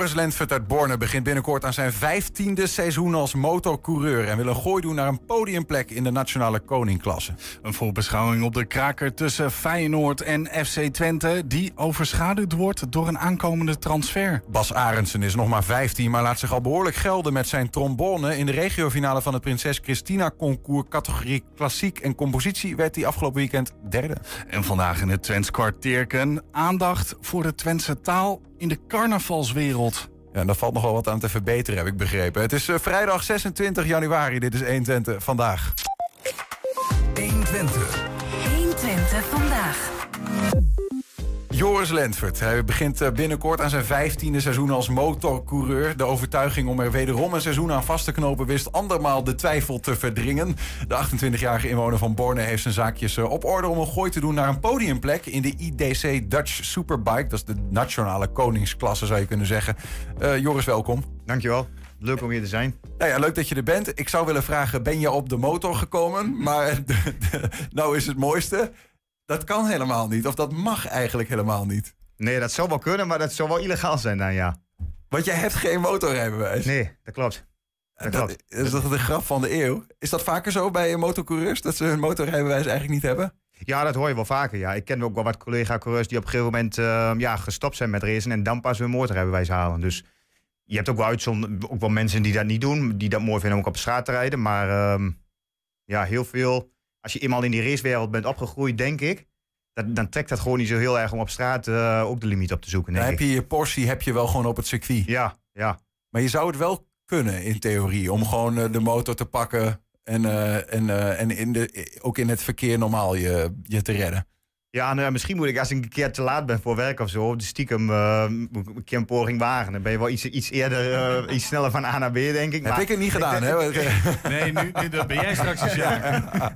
Joris Lentvert uit Borne begint binnenkort aan zijn vijftiende seizoen als motorcoureur... en wil een gooi doen naar een podiumplek in de Nationale Koningklasse. Een voorbeschouwing op de kraker tussen Feyenoord en FC Twente... die overschaduwd wordt door een aankomende transfer. Bas Arendsen is nog maar 15, maar laat zich al behoorlijk gelden met zijn trombone. In de regiofinale van het Prinses Christina Concours categorie klassiek en compositie... werd hij afgelopen weekend derde. En vandaag in het Twents kwartierken aandacht voor de Twentse taal in de carnavalswereld. Ja, en daar valt nog wel wat aan te verbeteren, heb ik begrepen. Het is uh, vrijdag 26 januari. Dit is 120 vandaag. 120. 120 vandaag. Joris Lentvert. Hij begint eh, binnenkort aan zijn vijftiende seizoen als motorcoureur. De overtuiging om er wederom een seizoen aan vast te knopen... wist andermaal de twijfel te verdringen. De 28-jarige inwoner van Borne heeft zijn zaakjes eh, op orde... om een gooi te doen naar een podiumplek in de IDC Dutch Superbike. Dat is de nationale koningsklasse, zou je kunnen zeggen. Uh, Joris, welkom. Dankjewel. Leuk om hier te zijn. Nou ja, leuk dat je er bent. Ik zou willen vragen, ben je op de motor gekomen? Maar de, de, nou is het mooiste... Dat kan helemaal niet. Of dat mag eigenlijk helemaal niet. Nee, dat zou wel kunnen, maar dat zou wel illegaal zijn dan, ja. Want jij hebt geen motorrijbewijs. Nee, dat klopt. Dat, dat, is toch de grap van de eeuw? Is dat vaker zo bij motorcoureurs, dat ze hun motorrijbewijs eigenlijk niet hebben? Ja, dat hoor je wel vaker. Ja. Ik ken ook wel wat collega-coureurs die op een gegeven moment uh, ja, gestopt zijn met racen en dan pas hun motorrijbewijs halen. Dus je hebt ook wel uitzond, ook wel mensen die dat niet doen, die dat mooi vinden om ook op straat te rijden. Maar uh, ja, heel veel als je eenmaal in die racewereld bent opgegroeid, denk ik, dat, dan trekt dat gewoon niet zo heel erg om op straat uh, ook de limiet op te zoeken. Dan heb je je Porsche heb je wel gewoon op het circuit. Ja, ja. Maar je zou het wel kunnen in theorie, om gewoon uh, de motor te pakken en, uh, en, en in de, ook in het verkeer normaal je, je te redden. Ja, nou, misschien moet ik als ik een keer te laat ben voor werk of zo, de stiekem uh, een keer een poging wagen. Dan ben je wel iets, iets eerder, uh, iets sneller van A naar B, denk ik. Heb maar ik het niet gedaan, hè? nee, nu, nu dat ben jij straks eens ja.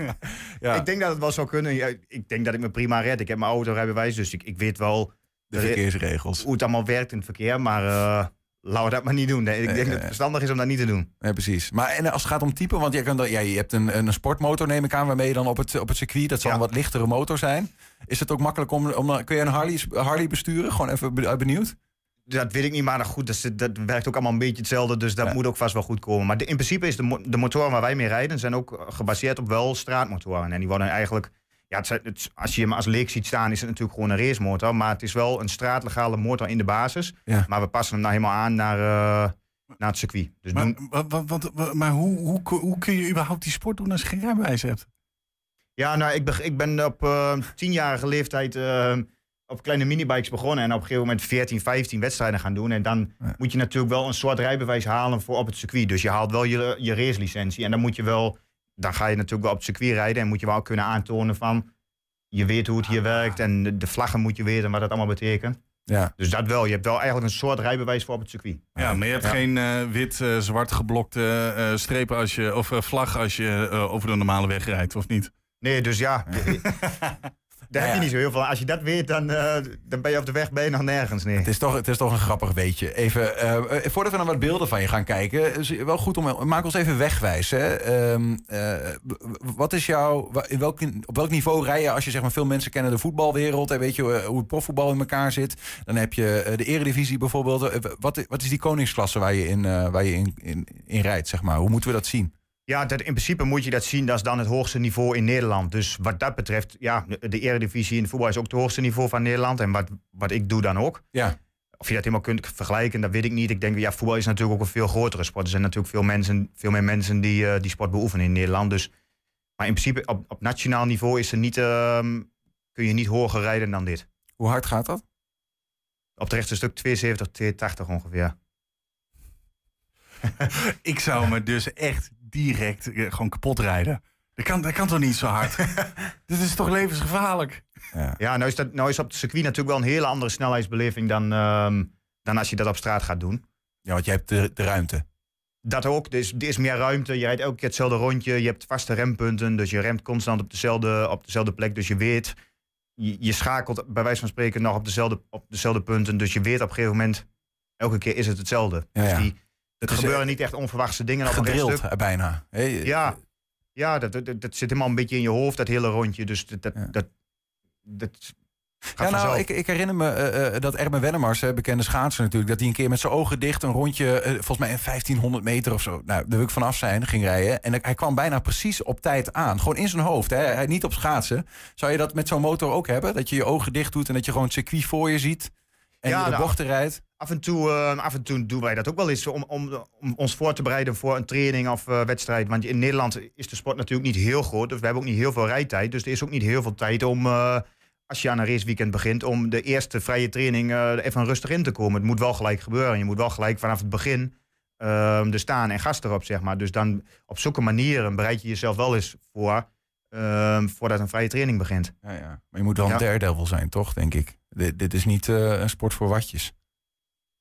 ja. Ik denk dat het wel zou kunnen. Ja, ik denk dat ik me prima red. Ik heb mijn autorijbewijs, dus ik, ik weet wel de, de verkeersregels. Hoe het allemaal werkt in het verkeer, maar... Uh, Laten we dat maar niet doen. Nee, ik denk dat het verstandig is om dat niet te doen. Nee, precies. Maar en als het gaat om type, want je, kan, ja, je hebt een, een sportmotor, neem ik aan, waarmee je dan op het, op het circuit, dat zal ja. een wat lichtere motor zijn. Is het ook makkelijk om, om kun je een Harley, Harley besturen? Gewoon even benieuwd. Dat weet ik niet, maar goed, dat, dat werkt ook allemaal een beetje hetzelfde. Dus dat ja. moet ook vast wel goed komen. Maar de, in principe is de, de motoren waar wij mee rijden... zijn ook gebaseerd op wel straatmotoren. En die worden eigenlijk... Ja, het, het, als je hem als leek ziet staan, is het natuurlijk gewoon een racemotor. Maar het is wel een straatlegale motor in de basis. Ja. Maar we passen hem nou helemaal aan naar, uh, naar het circuit. Dus maar doen... wat, wat, maar hoe, hoe, hoe kun je überhaupt die sport doen als je geen rijbewijs hebt? Ja, nou, ik, ben, ik ben op uh, tienjarige leeftijd uh, op kleine minibikes begonnen. En op een gegeven moment 14, 15 wedstrijden gaan doen. En dan ja. moet je natuurlijk wel een soort rijbewijs halen voor op het circuit. Dus je haalt wel je, je racelicentie. En dan moet je wel, dan ga je natuurlijk wel op het circuit rijden. En moet je wel kunnen aantonen van, je weet hoe het hier werkt. En de, de vlaggen moet je weten wat dat allemaal betekent. Ja. Dus dat wel. Je hebt wel eigenlijk een soort rijbewijs voor op het circuit. Ja, maar je hebt ja. geen uh, wit-zwart uh, geblokte uh, strepen als je, of vlag als je over de normale weg rijdt, of niet? Nee, dus ja. Daar ja, heb je niet zo heel veel. Als je dat weet, dan, uh, dan ben je op de weg ben je nog nergens. Nee. Het, is toch, het is toch een grappig weetje. Even, uh, voordat we naar wat beelden van je gaan kijken, is wel goed om. Maak ons even wegwijs. Hè. Uh, wat is jouw. In welk, op welk niveau rij je als je zeg maar veel mensen kennen de voetbalwereld en weet je hoe het profvoetbal in elkaar zit? Dan heb je de Eredivisie bijvoorbeeld. Wat, wat is die koningsklasse waar je in, waar je in, in, in rijdt? Zeg maar? Hoe moeten we dat zien? Ja, dat, in principe moet je dat zien. Dat is dan het hoogste niveau in Nederland. Dus wat dat betreft, ja, de Eredivisie in voetbal is ook het hoogste niveau van Nederland. En wat, wat ik doe dan ook. Ja. Of je dat helemaal kunt vergelijken, dat weet ik niet. Ik denk, ja, voetbal is natuurlijk ook een veel grotere sport. Er zijn natuurlijk veel, mensen, veel meer mensen die uh, die sport beoefenen in Nederland. Dus, maar in principe, op, op nationaal niveau is er niet, uh, kun je niet hoger rijden dan dit. Hoe hard gaat dat? Op het rechte stuk 72, 82 ongeveer. ik zou me dus echt direct uh, gewoon kapot rijden. Dat kan, dat kan toch niet zo hard? Dit is toch levensgevaarlijk? Ja, ja nou, is dat, nou is op het circuit natuurlijk wel een hele andere snelheidsbeleving dan, um, dan als je dat op straat gaat doen. Ja, want je hebt de, de ruimte. Dat ook. Er is, er is meer ruimte. Je rijdt elke keer hetzelfde rondje. Je hebt vaste rempunten. Dus je remt constant op dezelfde, op dezelfde plek. Dus je weet, je, je schakelt bij wijze van spreken nog op dezelfde, op dezelfde punten. Dus je weet op een gegeven moment, elke keer is het hetzelfde. Ja, ja. Dus die, er gebeuren niet echt onverwachte dingen. Gedrild op bijna. Hey, ja, ja dat, dat, dat, zit helemaal een beetje in je hoofd, dat hele rondje. Dus dat, dat, ja. dat, dat Ja, nou, ik, ik herinner me eh, eh, dat Erben Wennemars, hè, bekende schaatser natuurlijk, dat hij een keer met zijn ogen dicht een rondje, eh, volgens mij een 1500 meter of zo, nou, daar wil ik vanaf zijn, ging rijden. En hij kwam bijna precies op tijd aan. Gewoon in zijn hoofd, hè, hij, niet op schaatsen. Zou je dat met zo'n motor ook hebben? Dat je je ogen dicht doet en dat je gewoon het circuit voor je ziet en Ja, je de nou, bochten rijdt? Af en, toe, eh, af en toe doen wij dat ook wel eens om, om, om ons voor te bereiden voor een training of eh, wedstrijd. Want in Nederland is de sport natuurlijk niet heel groot. Dus we hebben ook niet heel veel rijtijd. Dus er is ook niet heel veel tijd om, eh, als je aan een raceweekend begint, om de eerste vrije training even rustig in te komen. Het moet wel gelijk gebeuren. Je moet wel gelijk vanaf het begin eh, er staan en gas erop, zeg maar. Dus dan op zulke manieren bereid je jezelf wel eens voor, eh, voordat een vrije training begint. Ja, ja. Maar je moet wel een Ja. daredevil zijn, toch, denk ik? Dit, dit is niet een sport voor watjes.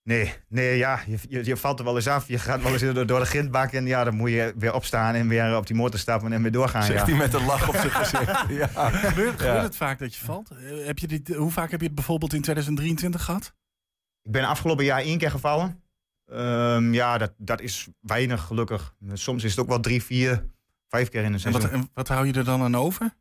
Nee, nee, ja, je, je, je valt er wel eens af. Je gaat wel eens door, door de grindbak en ja, dan moet je weer opstaan en weer op die motor stappen en weer doorgaan. Zegt Ja. hij met een lach op zijn gezicht. ja. Gebeurt, Ja. het vaak dat je valt? Eh, Heb je dit, hoe vaak heb je het bijvoorbeeld in 2023 gehad? Ik ben afgelopen jaar één keer gevallen. Ehm, ja, dat, dat is weinig gelukkig. Soms is het ook wel drie, vier, vijf keer in een En wat, en wat hou je er dan aan over?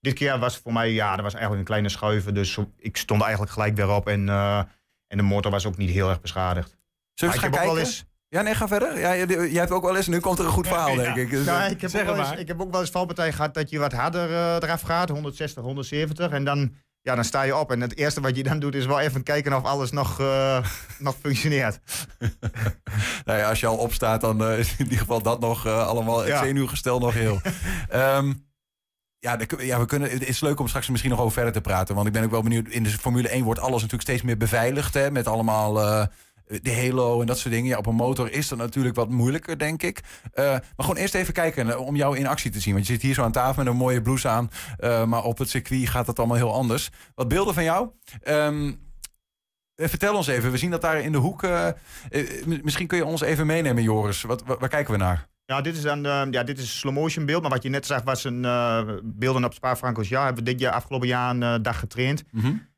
Dit keer was voor mij, ja, dat was eigenlijk een kleine schuiven. Dus ik stond eigenlijk gelijk weer op en, eh, en de motor was ook niet heel erg beschadigd. Zullen we gaan wel eens... Ja, nee, ga verder. Ja, jij, hebt ook wel eens, nu komt er een goed verhaal, Ja, denk ik. Dus, Ja, eh, ik, heb zeg ook wel het eens, maar. ik heb ook wel eens valpartij gehad dat je wat harder eh, eraf gaat, 160, 170. En dan, ja, dan sta je op en het eerste wat je dan doet is wel even kijken of alles nog, eh, nog functioneert. nou ja, als je al opstaat, dan is in ieder geval dat nog allemaal het Ja. zenuwgestel nog heel. Ehm, ja, ja, we kunnen, het is leuk om straks misschien nog over verder te praten. Want ik ben ook wel benieuwd. In de Formule 1 wordt alles natuurlijk steeds meer beveiligd. Hè, met allemaal eh, de halo en dat soort dingen. Ja, op een motor is dat natuurlijk wat moeilijker, denk ik. Eh, maar gewoon eerst even kijken eh, om jou in actie te zien. Want je zit hier zo aan tafel met een mooie blouse aan. maar op het circuit gaat het allemaal heel anders. Wat beelden van jou. Ehm, eh, vertel ons even. We zien dat daar in de hoek. misschien kun je ons even meenemen, Joris. Wat, wa- waar kijken we naar? Ja, dit is dan eh, ja, dit is een slow motion beeld. Maar wat je net zag was een eh, beelden op Spa-Francorchamps. Hebben we dit jaar afgelopen jaar een eh, dag getraind.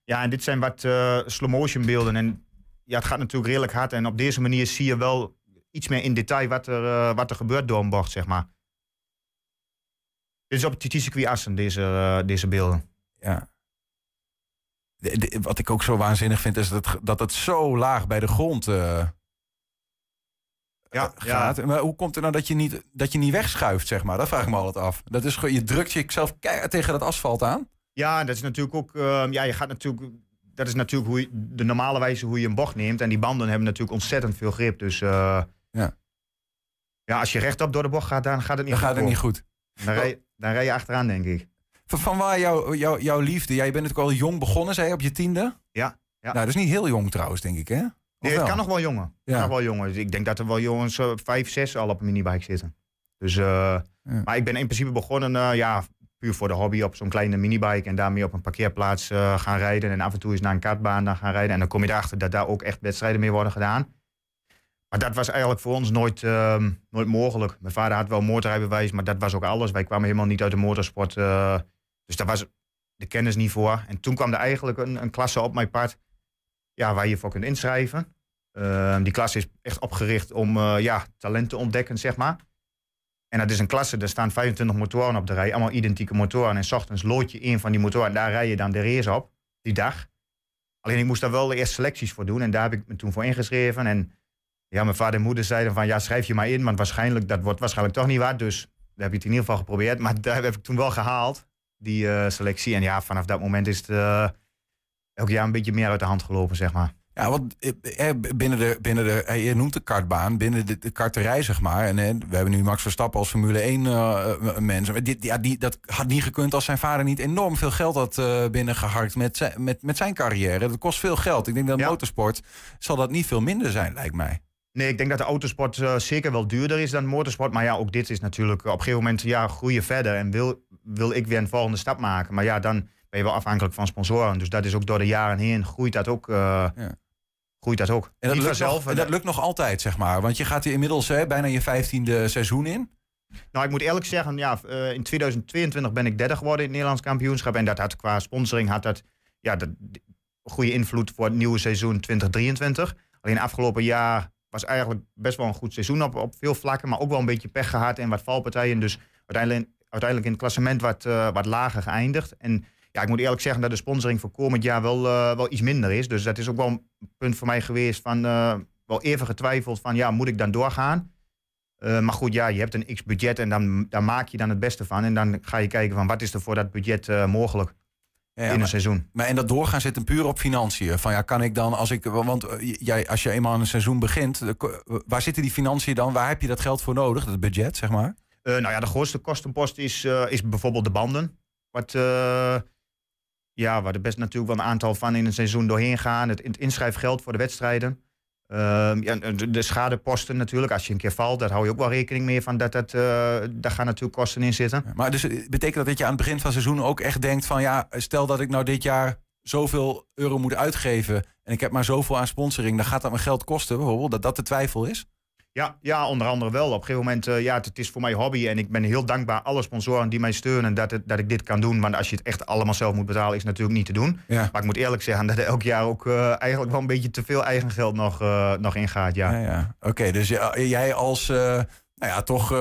Ja, en dit zijn wat eh, slow motion beelden. En ja, het gaat natuurlijk redelijk hard. En op deze manier zie je wel iets meer in detail wat er, wat er gebeurt door een bocht, zeg maar. Dit is op het TT-circuit Assen, deze, deze beelden. Ja. De- de- wat ik ook zo waanzinnig vind, is dat, dat het zo laag bij de grond Ja, eh, gaat. Maar hoe komt het nou dat je, niet, dat je niet wegschuift, zeg maar? Dat vraag ik me altijd af. Dat is gewoon, je drukt jezelf keihard tegen dat asfalt aan. Ja, dat is natuurlijk ook. eh, ja, je gaat natuurlijk. Dat is natuurlijk hoe je, de normale wijze hoe je een bocht neemt. En die banden hebben natuurlijk ontzettend veel grip. Dus eh, Ja. ja, als je rechtop door de bocht gaat, dan gaat het niet Dan goed gaat het niet goed. Dan rij, dan rij je achteraan, denk ik. Van, waar jouw jouw jouw liefde? Jij bent natuurlijk al jong begonnen, zei je, op je tiende? Ja, ja. Nou, dat is niet heel jong trouwens, denk ik, hè? Nee, het kan nog wel jongen. Ja. Nog wel jongen. Ik denk dat er wel jongens eh, vijf, zes al op een minibike zitten. Dus, eh, Ja. Maar ik ben in principe begonnen, eh, ja, puur voor de hobby op zo'n kleine minibike. En daarmee op een parkeerplaats gaan rijden. En af en toe eens naar een kartbaan dan gaan rijden. En dan kom je erachter dat daar ook echt wedstrijden mee worden gedaan. Maar dat was eigenlijk voor ons nooit, ehm, nooit mogelijk. Mijn vader had wel motorrijbewijs, maar dat was ook alles. Wij kwamen helemaal niet uit de motorsport. dus daar was de kennis niet voor. En toen kwam er eigenlijk een, een klasse op mijn pad ja, waar je voor kunt inschrijven. Ehm, die klasse is echt opgericht om eh, ja, talent te ontdekken, zeg maar. En dat is een klasse, daar staan 25 motoren op de rij, allemaal identieke motoren. En s ochtends lood je een van die motoren en daar rij je dan de race op, die dag. Alleen ik moest daar wel eerst selecties voor doen en daar heb ik me toen voor ingeschreven. En ja, mijn vader en moeder zeiden van ja, schrijf je maar in, want waarschijnlijk, dat wordt waarschijnlijk toch niet wat. Dus daar heb je het in ieder geval geprobeerd. Maar daar heb ik toen wel gehaald, die eh, selectie. En ja, vanaf dat moment is het eh, elk jaar een beetje meer uit de hand gelopen, zeg maar. Ja, want eh, eh, binnen de, binnen de, eh, je noemt de kartbaan, binnen de, de karterij zeg maar. En eh, we hebben nu Max Verstappen als Formule 1 eh, eh, mens. Maar dit, ja, die, dat had niet gekund als zijn vader niet enorm veel geld had eh, binnengeharkt met zijn, met, met zijn carrière. Dat kost veel geld. Ik denk dat Ja. motorsport zal dat niet veel minder zijn, lijkt mij. Nee, ik denk dat de autosport eh, zeker wel duurder is dan motorsport. Maar ja, ook dit is natuurlijk op een gegeven moment, ja, groei je verder. En wil, wil ik weer een volgende stap maken. Maar ja, dan ben je wel afhankelijk van sponsoren. Dus dat is ook door de jaren heen groeit dat ook. eh, Ja. Groeit dat ook. En dat, Niet lukt vanzelf. nog, en dat lukt nog altijd, zeg maar. Want je gaat hier inmiddels hè, bijna je vijftiende seizoen in. Nou, ik moet eerlijk zeggen, ja, eh, in 2022 ben ik derde geworden in het Nederlands kampioenschap. En dat had qua sponsoring had dat, ja, dat, goede invloed voor het nieuwe seizoen 2023. Alleen afgelopen jaar was eigenlijk best wel een goed seizoen op, op veel vlakken. Maar ook wel een beetje pech gehad en wat valpartijen. Dus uiteindelijk, uiteindelijk in het klassement wat, eh, wat lager geëindigd. En ja, ik moet eerlijk zeggen dat de sponsoring voor komend jaar wel, eh, wel iets minder is. Dus dat is ook wel een punt voor mij geweest van eh, wel even getwijfeld van ja, moet ik dan doorgaan? Eh, maar goed, ja, je hebt een x-budget en dan, daar maak je dan het beste van. En dan ga je kijken van wat is er voor dat budget mogelijk Ja, in een maar, seizoen. maar en dat doorgaan zit hem puur op financiën. Van ja, kan ik dan als ik. Want jij, als je eenmaal een seizoen begint, waar zitten die financiën dan? Waar heb je dat geld voor nodig? Dat budget, zeg maar. Nou ja, de grootste kostenpost is, is bijvoorbeeld de banden. Wat, ja, waar er best natuurlijk wel een aantal van in een seizoen doorheen gaan. Het, inschrijfgeld voor de wedstrijden. Ehm, ja, de, de schadeposten natuurlijk. Als je een keer valt, daar hou je ook wel rekening mee van. Dat, dat, eh, daar gaan natuurlijk kosten in zitten. Maar dus eh, betekent dat dat je aan het begin van het seizoen ook echt denkt van ja, stel dat ik nou dit jaar zoveel euro moet uitgeven en ik heb maar zoveel aan sponsoring, dan gaat dat mijn geld kosten bijvoorbeeld, dat dat de twijfel is? Ja, ja, onder andere wel. Op een gegeven moment, eh, ja, het, het is voor mij hobby. En ik ben heel dankbaar alle sponsoren die mij steunen dat, het, dat ik dit kan doen. Want als je het echt allemaal zelf moet betalen, is het natuurlijk niet te doen. Ja. Maar ik moet eerlijk zeggen dat er elk jaar ook eh, eigenlijk wel een beetje te veel eigen geld nog, eh, nog ingaat. Ja. Ja, ja. Oké, dus jij als nou ja, toch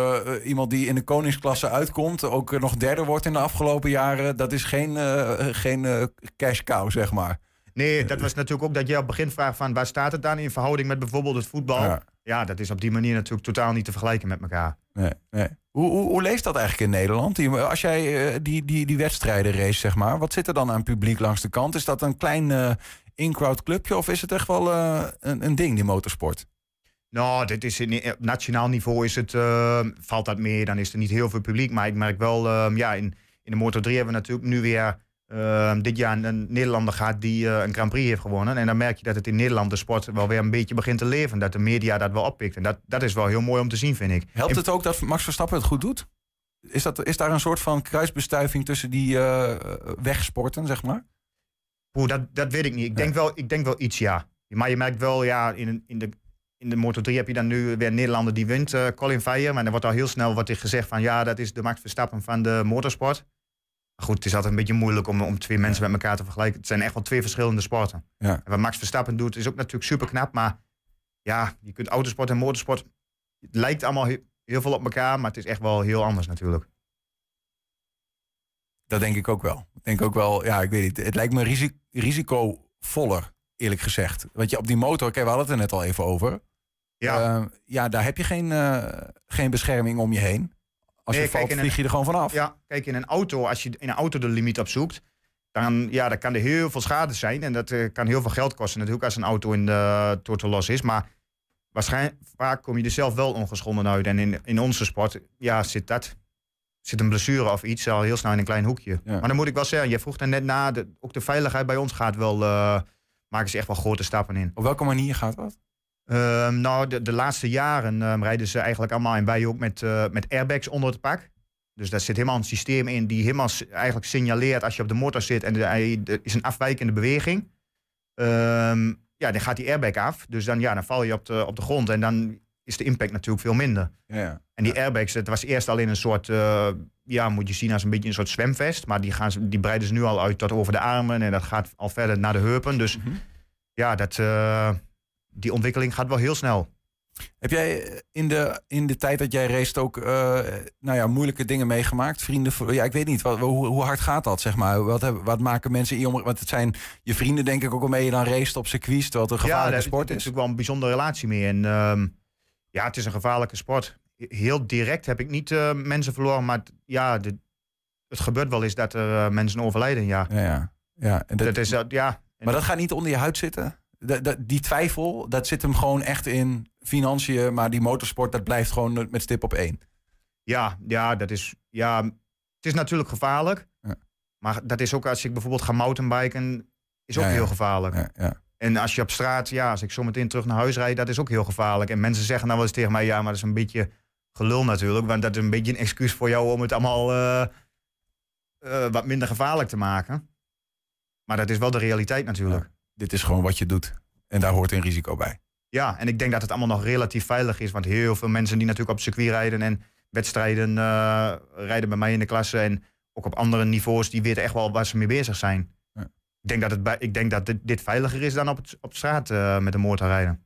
iemand die in de koningsklasse uitkomt, ook nog derde wordt in de afgelopen jaren, dat is geen, eh, geen cash cow, zeg maar. Nee, dat was natuurlijk ook dat je op het begin vraagt van waar staat het dan in verhouding met bijvoorbeeld het voetbal. Ja. Ja, dat is op die manier natuurlijk totaal niet te vergelijken met elkaar. Nee, nee. Hoe, hoe, hoe leeft dat eigenlijk in Nederland? Die, als jij eh, die, die, die wedstrijden race, zeg maar, wat zit er dan aan publiek langs de kant? Is dat een klein eh, in-crowd clubje of is het echt wel eh, een, een ding, die motorsport? Nou, dit is in, op nationaal niveau is het, valt dat meer. Dan is er niet heel veel publiek. Maar ik merk wel, ja, in, in de Moto 3 hebben we natuurlijk nu weer eh, dit jaar een Nederlander gehad die eh, een Grand Prix heeft gewonnen. En dan merk je dat het in Nederland de sport wel weer een beetje begint te leven. Dat de media dat wel oppikt. En dat, dat is wel heel mooi om te zien, vind ik. Helpt het ook dat Max Verstappen het goed doet? Is, dat, is daar een soort van kruisbestuiving tussen die eh, wegsporten, zeg maar? Oeh, dat, dat weet ik niet. Ik denk, wel, ik denk wel iets, ja. Maar je merkt wel, ja, in, in de, in de Moto 3 heb je dan nu weer een Nederlander die wint, eh, Colin Veyer. Maar dan wordt al heel snel wordt er gezegd van, ja, dat is de Max Verstappen van de motorsport. Goed, het is altijd een beetje moeilijk om, om twee mensen met elkaar te vergelijken. Het zijn echt wel twee verschillende sporten. Ja. En wat Max Verstappen doet, is ook natuurlijk super knap. Maar ja, je kunt autosport en motorsport, het lijkt allemaal he- heel veel op elkaar, maar het is echt wel heel anders natuurlijk. Dat denk ik ook wel. Ik denk ook wel, ja, ik weet niet. Het lijkt me risi- risicovoller, eerlijk gezegd. Want je op die motor, kijk, we hadden het er net al even over. Ja, Eh, ja, daar heb je geen, eh, geen bescherming om je heen. Als Nee, je valt, vlieg je er gewoon vanaf. Ja, kijk, in een auto, als je in een auto de limiet opzoekt, dan, ja, dan kan er heel veel schade zijn. En dat eh, kan heel veel geld kosten natuurlijk als een auto in de totaal los is. Maar waarschijnlijk, vaak kom je er zelf wel ongeschonden uit. En in, in onze sport, ja, zit dat. Zit een blessure of iets al heel snel in een klein hoekje. Ja. Maar dan moet ik wel zeggen, je vroeg er net na, de, ook de veiligheid bij ons gaat wel, eh, maken ze echt wel grote stappen in. Op welke manier gaat dat? Ehm, nou, de, de laatste jaren ehm, rijden ze eigenlijk allemaal en wij ook met, eh, met airbags onder het pak. Dus daar zit helemaal een systeem in die helemaal eigenlijk signaleert als je op de motor zit en er is een afwijkende beweging. Ehm, ja, dan gaat die airbag af. Dus dan, ja, dan val je op de, op de grond en dan is de impact natuurlijk veel minder. Ja, ja. En die airbags, dat was eerst al in een soort, eh, ja, moet je zien als een beetje een soort zwemvest. Maar die, gaan die breiden ze nu al uit tot over de armen en dat gaat al verder naar de heupen. Dus Mhm. ja, dat, eh, die ontwikkeling gaat wel heel snel. Heb jij in de, in de tijd dat jij race ook eh, nou ja, moeilijke dingen meegemaakt? Vrienden, ja, ik weet niet, wat, hoe, hoe hard gaat dat, zeg maar? Wat, hebben- wat maken mensen in je om... Want het zijn je vrienden, denk ik, ook waarmee je dan race op circuits... terwijl het een gevaarlijke sport is is. natuurlijk wel een bijzondere relatie mee. En ehm, ja, het is een gevaarlijke sport. Heel direct heb ik niet eh, mensen verloren, maar ja, de- het gebeurt wel eens dat er eh, mensen overlijden. Ja, Ja, ja. ja. En dat, dat is, eh, ja. maar dat gaat niet onder je huid zitten? Die twijfel, dat zit hem gewoon echt in financiën... maar die motorsport, dat blijft gewoon met stip op één. Ja, ja, dat is, ja, het is natuurlijk gevaarlijk. Ja. Maar dat is ook als ik bijvoorbeeld ga mountainbiken, is ook Ja, heel gevaarlijk. Ja, ja. En als je op straat, ja, als ik zo meteen terug naar huis rijd, dat is ook heel gevaarlijk. En mensen zeggen dan wel eens tegen mij, ja, maar dat is een beetje gelul natuurlijk. Want dat is een beetje een excuus voor jou om het allemaal eh, eh, wat minder gevaarlijk te maken. Maar dat is wel de realiteit natuurlijk. Dit is gewoon wat je doet. En daar hoort een risico bij. Ja, en ik denk dat het allemaal nog relatief veilig is. Want heel veel mensen die natuurlijk op circuit rijden en wedstrijden eh, rijden bij mij in de klasse. En ook op andere niveaus, die weten echt wel waar ze mee bezig zijn. Ja. Ik denk dat, het bij, ik denk dat dit, dit veiliger is dan op, het, op straat eh, met een motor rijden.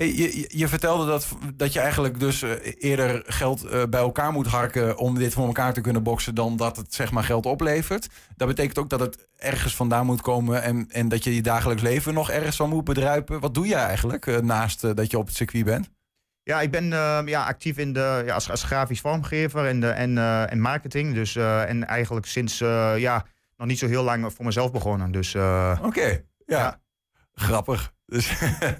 Hey, je, je- je vertelde dat, dat je eigenlijk dus eh, eerder geld eh, bij elkaar moet harken om dit voor elkaar te kunnen boksen dan dat het zeg maar geld oplevert. Dat betekent ook dat het ergens vandaan moet komen en, en dat je je dagelijks leven nog ergens van moet bedruipen. Wat doe jij eigenlijk eh, naast eh, dat je op het circuit bent? Ja, ik ben eh, ja, actief in de, ja, als, als grafisch vormgever en, de, en, eh, en marketing. Dus, eh, en eigenlijk sinds eh, ja, nog niet zo heel lang voor mezelf begonnen. Dus eh Oké, ja. Ja. Grappig. Dus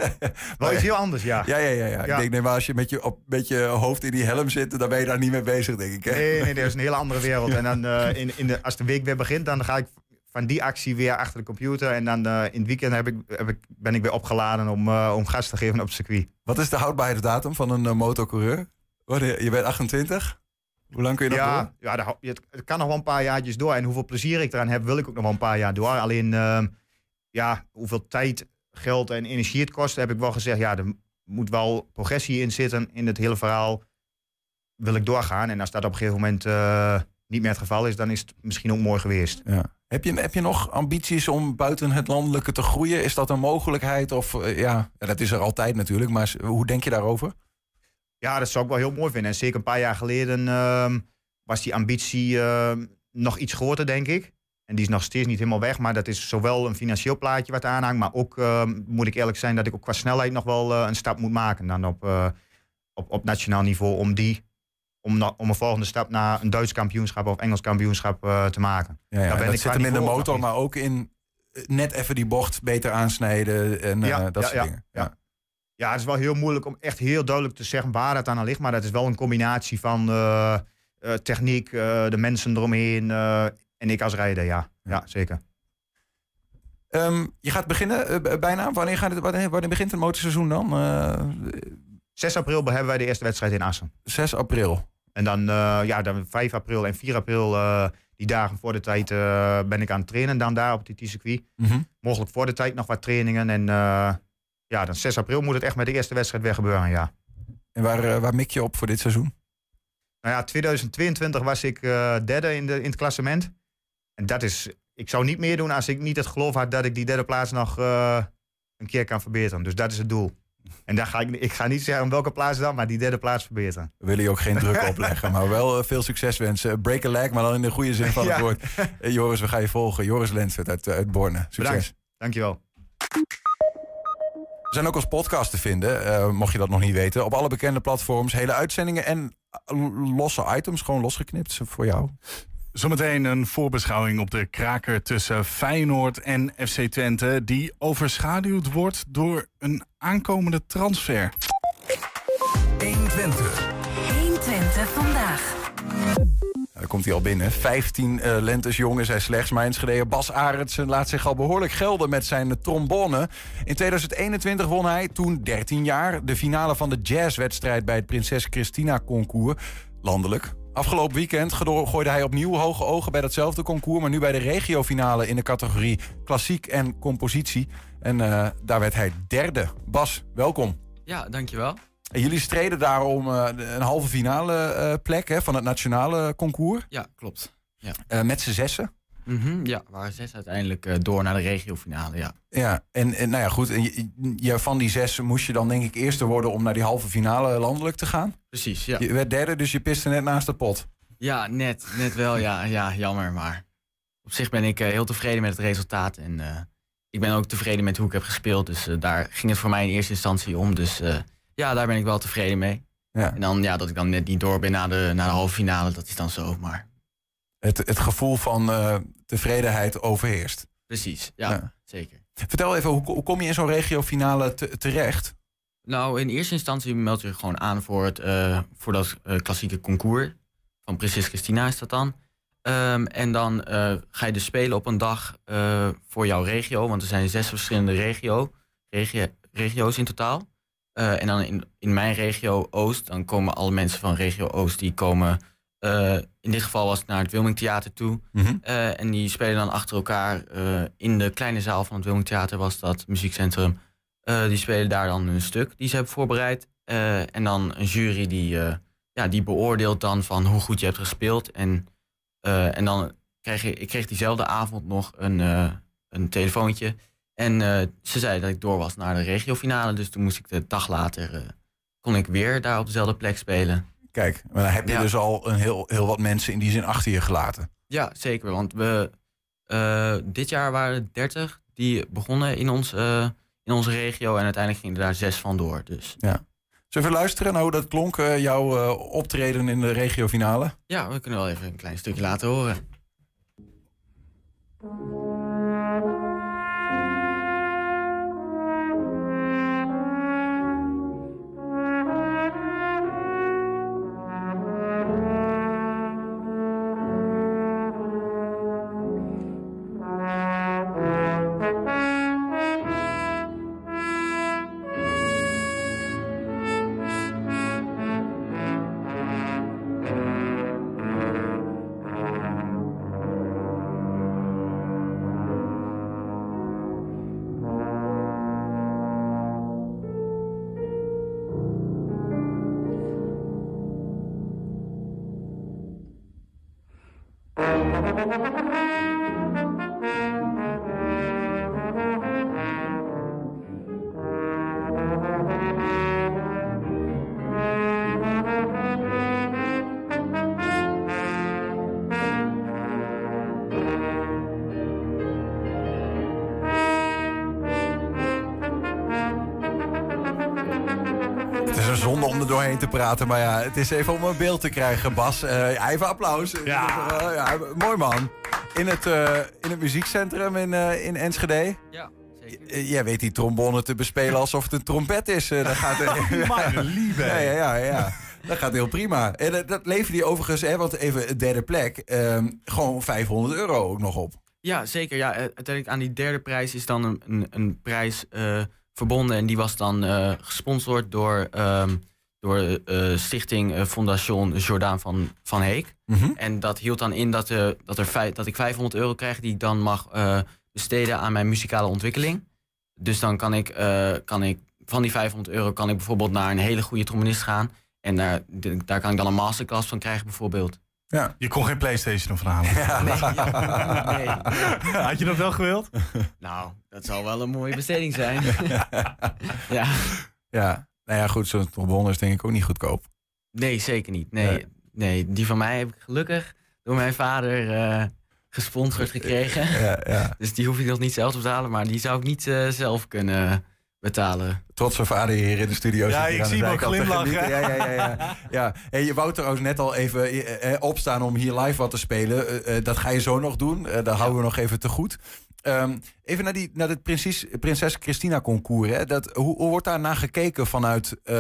wel iets heel anders, ja. Ja, ja, ja, ja. Ik denk, nee, maar als je met je, op, met je hoofd in die helm zit, dan ben je daar niet mee bezig, denk ik. Hè? Nee, nee, dat is een hele andere wereld. En dan, eh, in, in de, als de week weer begint, dan ga ik van die actie weer achter de computer. En dan eh, in het weekend heb ik, heb ik, ben ik weer opgeladen om, eh, om gas te geven op het circuit. Wat is de houdbaarheidsdatum van een motorcoureur? Je bent 28? Hoe lang kun je door? Ja, ja het kan nog wel een paar jaartjes door. En hoeveel plezier ik eraan heb, wil ik ook nog wel een paar jaar door. Alleen, ehm, ja, hoeveel tijd, geld en energie het kost, heb ik wel gezegd. Ja, er moet wel progressie in zitten in het hele verhaal. Wil ik doorgaan. En als dat op een gegeven moment eh, niet meer het geval is, dan is het misschien ook mooi geweest. Ja. Heb, je, heb je nog ambities om buiten het landelijke te groeien? Is dat een mogelijkheid? Of eh, ja, dat is er altijd natuurlijk. Maar hoe denk je daarover? Ja, dat zou ik wel heel mooi vinden. En zeker een paar jaar geleden ehm, was die ambitie ehm, nog iets groter, denk ik. En die is nog steeds niet helemaal weg. Maar dat is zowel een financieel plaatje wat aanhangt. Maar ook, ehm, moet ik eerlijk zijn, dat ik ook qua snelheid nog wel eh, een stap moet maken. Dan op, eh, op, op nationaal niveau. Om, die, om, na- om een volgende stap naar een Duits kampioenschap of Engels kampioenschap eh, te maken. Ja, ja, Daar ben dat ik zit hem in de motor, maar ook in net even die bocht beter aansnijden en Ja, dat ja, soort ja, dingen. ja. Ja, het is wel heel moeilijk om echt heel duidelijk te zeggen waar het aan ligt. Maar dat is wel een combinatie van techniek, de mensen eromheen en ik als rijder, ja. Ja, zeker. Ehm, je gaat beginnen eh, bijna. Wanneer, gaat het, wanneer, wanneer begint het motorseizoen dan? Eh, 6 april hebben wij de eerste wedstrijd in Assen. 6 april. En dan, eh, ja, dan 5 april en 4 april, eh, die dagen voor de tijd, eh, ben ik aan het trainen. Dan daar op het TT-circuit. Mhm. Mogelijk voor de tijd nog wat trainingen. En eh, ja, dan 6 april moet het echt met de eerste wedstrijd weer gebeuren, ja. En waar, eh, waar mik je op voor dit seizoen? Nou ja, 2022 was ik eh, derde in, de, in het klassement. En dat is, ik zou niet meer doen als ik niet het geloof had dat ik die derde plaats nog eh, een keer kan verbeteren. Dus dat is het doel. En daar ga ik, ik ga niet zeggen welke plaats dan, maar die derde plaats verbeteren. We willen je ook geen druk opleggen, maar wel eh, veel succes wensen. Break a leg, maar dan in de goede zin van het Ja. woord. Eh, Joris, we gaan je volgen. Joris Lensvet uit, uit Borne. Succes. Bedankt. Dankjewel. We zijn ook als podcast te vinden, mocht je dat nog niet weten. Op alle bekende platforms, hele uitzendingen en losse items, gewoon losgeknipt voor jou. Zometeen een voorbeschouwing op de kraker tussen Feyenoord en FC Twente... die overschaduwd wordt door een aankomende transfer. 120 vandaag. Ja, daar komt hij al binnen. 15 eh, lentes jongen zijn slechts. Maar Enschede Bas Arendsen laat zich al behoorlijk gelden met zijn trombone. In 2021 won hij, toen 13 jaar... de finale van de jazzwedstrijd bij het Prinses Christina Concours. Landelijk. Afgelopen weekend gooide hij opnieuw hoge ogen bij datzelfde concours... maar nu bij de regiofinale in de categorie klassiek en compositie. En eh, daar werd hij derde. Bas, welkom. Ja, dankjewel. En jullie streden daarom eh, een halve finale eh, plek hè, van het nationale concours. Ja, klopt. Eh, met z'n zessen. Mhm, Ja, we waren zes uiteindelijk eh, door naar de regiofinale, ja. Ja, en, en nou ja, goed. En je, je- van die zes moest je dan denk ik eerste worden om naar die halve finale landelijk te gaan. Precies, ja. Je werd derde, dus je piste net naast de pot. Ja, net, net wel, ja, ja, jammer. Maar op zich ben ik eh, heel tevreden met het resultaat. En eh, ik ben ook tevreden met hoe ik heb gespeeld. Dus daar ging het voor mij in eerste instantie om. Dus eh, ja, daar ben ik wel tevreden mee. Ja. En dan, ja, dat ik dan net niet door ben naar de, naar de halve finale, dat is dan zo. Maar Het, het gevoel van eh, tevredenheid overheerst. precies, ja, Ja. zeker. Vertel even, hoe, hoe kom je in zo'n regiofinale te- terecht? Nou, in eerste instantie meld je je gewoon aan voor, het, eh, voor dat eh, klassieke concours. Van Prinses Christina is dat dan. Ehm, en dan ga je dus spelen op een dag voor jouw regio. Want er zijn zes verschillende regio, regio, regio's in totaal. En dan in, in mijn regio Oost, dan komen alle mensen van regio Oost... die komen, in dit geval was het naar het Wilming Theater toe... Eh, en die spelen dan achter elkaar eh, in de kleine zaal van het Wilming Theater was dat muziekcentrum. Eh, die spelen daar dan een stuk die ze hebben voorbereid. En dan een jury die, ja, die beoordeelt dan van hoe goed je hebt gespeeld. En, en dan kreeg je, ik kreeg diezelfde avond nog een, een telefoontje. En ze zei dat ik door was naar de regiofinale. Dus toen moest ik de dag later, kon ik weer daar op dezelfde plek spelen. Kijk, maar dan heb je Ja. dus al een heel, heel wat mensen in die zin achter je gelaten. Ja, zeker. Want we, eh, dit jaar waren er 30 die begonnen in, ons, eh, in onze regio. En uiteindelijk gingen er daar zes van door. Dus Zullen we even luisteren naar hoe dat klonk, eh, jouw optreden in de regiofinale? ja, we kunnen wel even een klein stukje laten horen. Praten, maar ja, het is even om een beeld te krijgen, Bas. Eh, even applaus. Ja. Eh, ja, mooi man. In het, eh, in het muziekcentrum in, eh, in Enschede. Ja, zeker. Jij weet die trombone te bespelen alsof het een trompet is. Dat gaat, Mijn lieve. Ja, ja, ja, ja. Dat gaat heel prima. En dat, dat levert die overigens, hè, want even de derde plek, ehm, gewoon 500 euro ook nog op. Ja, zeker. Ja, uiteindelijk aan die derde prijs is dan een, een, een prijs eh, verbonden. En die was dan eh, gesponsord door, ehm, door eh, Stichting eh, Fondation Jordaan van, van Heek. Mhm. En dat hield dan in dat, er dat, er vijf, dat ik 500 euro krijg die ik dan mag eh, besteden aan mijn muzikale ontwikkeling. Dus dan kan ik, eh, kan ik van die 500 euro kan ik bijvoorbeeld naar een hele goede trombonist gaan. En daar, daar kan ik dan een masterclass van krijgen bijvoorbeeld. Ja. Je kon geen Playstation of halen. Nee, ja, nee. Had je dat wel gewild? Nou, dat zal wel een mooie besteding zijn. ja. ja. Nou ja, goed, zo'n trombone is denk ik ook niet goedkoop. Nee, zeker niet. Nee, Nee. nee, die van mij heb ik gelukkig door mijn vader eh, gesponsord gekregen. Ja, ja. Dus die hoef ik nog niet zelf te betalen, maar die zou ik niet eh, zelf kunnen betalen. Trotse vader hier in de studio. Ja, ik zie hem ook glimlachen. Ja, ja, ja. ja. ja. En je wou trouwens net al even eh, eh, opstaan om hier live wat te spelen. Dat ga je zo nog doen. Eh, dat houden we nog even te goed. Ehm, even naar, die, naar het prinses, prinses Christina concours. Hè. Dat, hoe, hoe wordt daar naar gekeken vanuit eh,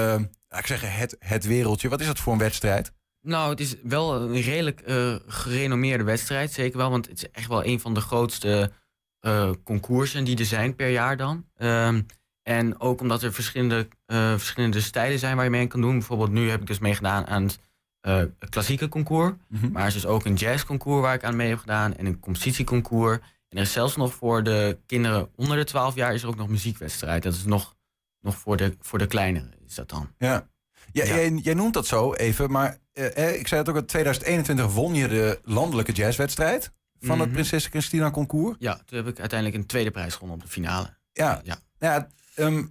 laat ik zeggen, het, het wereldje? Wat is dat voor een wedstrijd? Nou, het is wel een redelijk eh, gerenommeerde wedstrijd, zeker wel. Want het is echt wel een van de grootste eh, concoursen die er zijn per jaar dan. Ehm, en ook omdat er verschillende, eh, verschillende stijlen zijn waar je mee kan doen. Bijvoorbeeld nu heb ik dus meegedaan aan het klassieke concours. Maar er is dus ook een jazzconcours waar ik aan mee heb gedaan. En een compositieconcours. En er is zelfs nog voor de kinderen onder de 12 jaar is er ook nog muziekwedstrijd. Dat is nog, nog voor, de, voor de kleineren is dat dan. Ja. Ja, Ja. Jij, jij noemt dat zo even, maar eh, eh, ik zei het ook, in 2021 won je de landelijke jazzwedstrijd van het Mhm. Prinses Christina concours. Ja, toen heb ik uiteindelijk een tweede prijs gewonnen op de finale. Ja, Ja. ja ehm,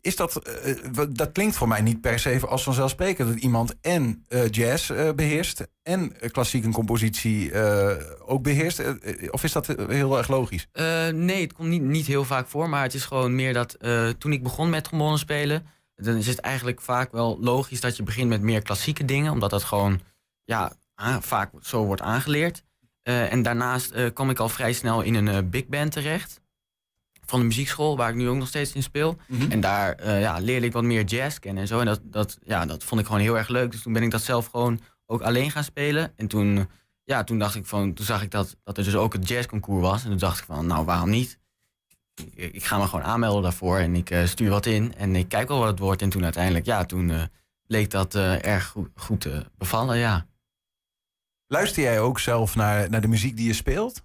is dat, eh, wat- dat klinkt voor mij niet per se als vanzelfsprekend dat iemand en eh, jazz eh, beheerst en eh, klassieke compositie eh, ook beheerst. Eh, eh, of is dat eh, heel erg logisch? Eh, nee, het komt niet, niet heel vaak voor. Maar het is gewoon meer dat eh, toen ik begon met trombone spelen... dan is het eigenlijk vaak wel logisch dat je begint met meer klassieke dingen. Omdat dat gewoon ja, vaak zo wordt aangeleerd. Eh, en daarnaast eh, kwam ik al vrij snel in een eh, big band terecht. Van de muziekschool, waar ik nu ook nog steeds in speel. En daar eh, ja, leerde ik wat meer jazz kennen en zo. En dat, dat, ja, dat vond ik gewoon heel erg leuk. Dus toen ben ik dat zelf gewoon ook alleen gaan spelen. En toen, ja, toen dacht ik van, toen zag ik dat, dat er dus ook het jazzconcours was. En toen dacht ik van, nou waarom niet? Ik, ik ga me gewoon aanmelden daarvoor en ik eh, stuur wat in. En ik kijk wel wat het wordt. En toen uiteindelijk, ja, toen eh, bleek dat erg goed, goed te bevallen, ja. Luister jij ook zelf naar, naar de muziek die je speelt?